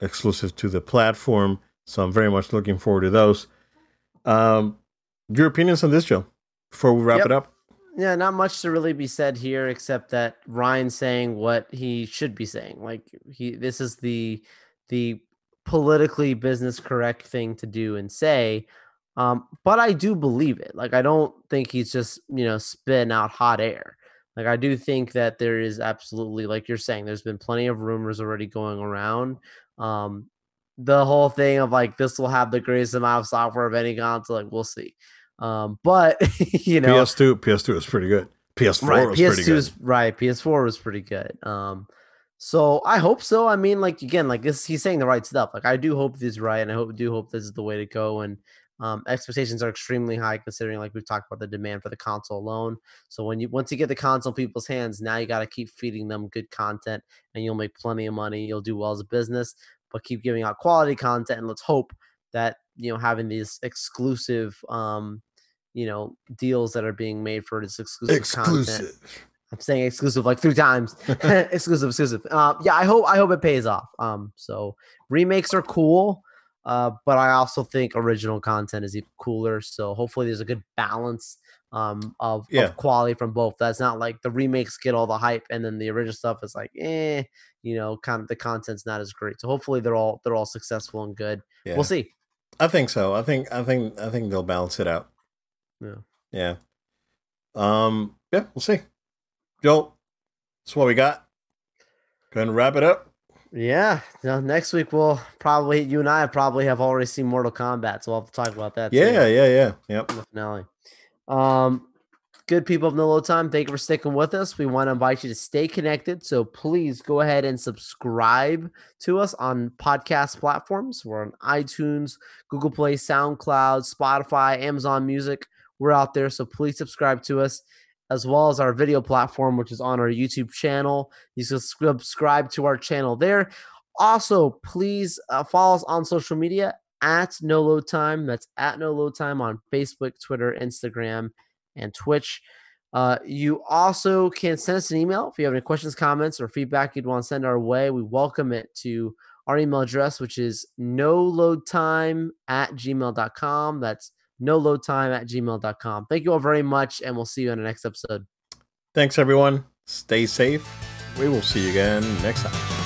S1: exclusive to the platform. So I'm very much looking forward to those. Um, your opinions on this, Joe? Before we wrap
S2: Yep.
S1: it up.
S2: Yeah, not much to really be said here except that Ryan's saying what he should be saying. Like he this is the the politically business correct thing to do and say. Um, but I do believe it. Like I don't think he's just, you know, spitting out hot air. Like I do think that there is absolutely like you're saying, there's been plenty of rumors already going around. Um the whole thing of like this will have the greatest amount of software of any console, like we'll see. Um, but you know,
S1: PS2, PS2 is pretty good. PS4
S2: right
S1: was pretty
S2: ps2
S1: good.
S2: is right ps4 was pretty good. Um so i hope so. I mean like again like this he's saying the right stuff. Like i do hope this is right and i hope do hope this is the way to go and um expectations are extremely high considering like we've talked about the demand for the console alone. So when you once you get the console people's hands now you got to keep feeding them good content and you'll make plenty of money you'll do well as a business. But keep giving out quality content and let's hope that you know having these exclusive um you know deals that are being made for this exclusive, content I'm saying exclusive like three times. exclusive, exclusive. Uh, yeah, I hope I hope it pays off. Um, so remakes are cool, uh, but I also think original content is even cooler. So hopefully there's a good balance um of,
S1: Yeah.
S2: of quality from both. That's not like the remakes get all the hype and then the original stuff is like eh, you know, kind of the content's not as great. So hopefully they're all they're all successful and good.
S1: Yeah.
S2: We'll see.
S1: I think so. I think I think I think they'll balance it out.
S2: Yeah.
S1: Yeah. Um. Yeah. We'll see. Joel, that's what we got. Go ahead and wrap it up.
S2: Yeah. Now, next week we'll probably you and I probably have already seen Mortal Kombat, so we'll have to talk about that. too.
S1: Yeah. Yeah. Yeah. Yep.
S2: in the finale. Um, good people of No Load Time, thank you for sticking with us. We want to invite you to stay connected. So please go ahead and subscribe to us on podcast platforms. We're on iTunes, Google Play, SoundCloud, Spotify, Amazon Music. We're out there. So please subscribe to us. As well as our video platform, which is on our YouTube channel. You can subscribe to our channel there. Also, please uh, follow us on social media at no load time. That's at no load time on Facebook, Twitter, Instagram, and Twitch. Uh, you also can send us an email if you have any questions, comments, or feedback you'd want to send our way. We welcome it to our email address, which is no load time at gmail.com. That's no load time at gmail.com. Thank you all very much, and we'll see you in the next episode.
S1: Thanks, everyone. Stay safe. We will see you again next time.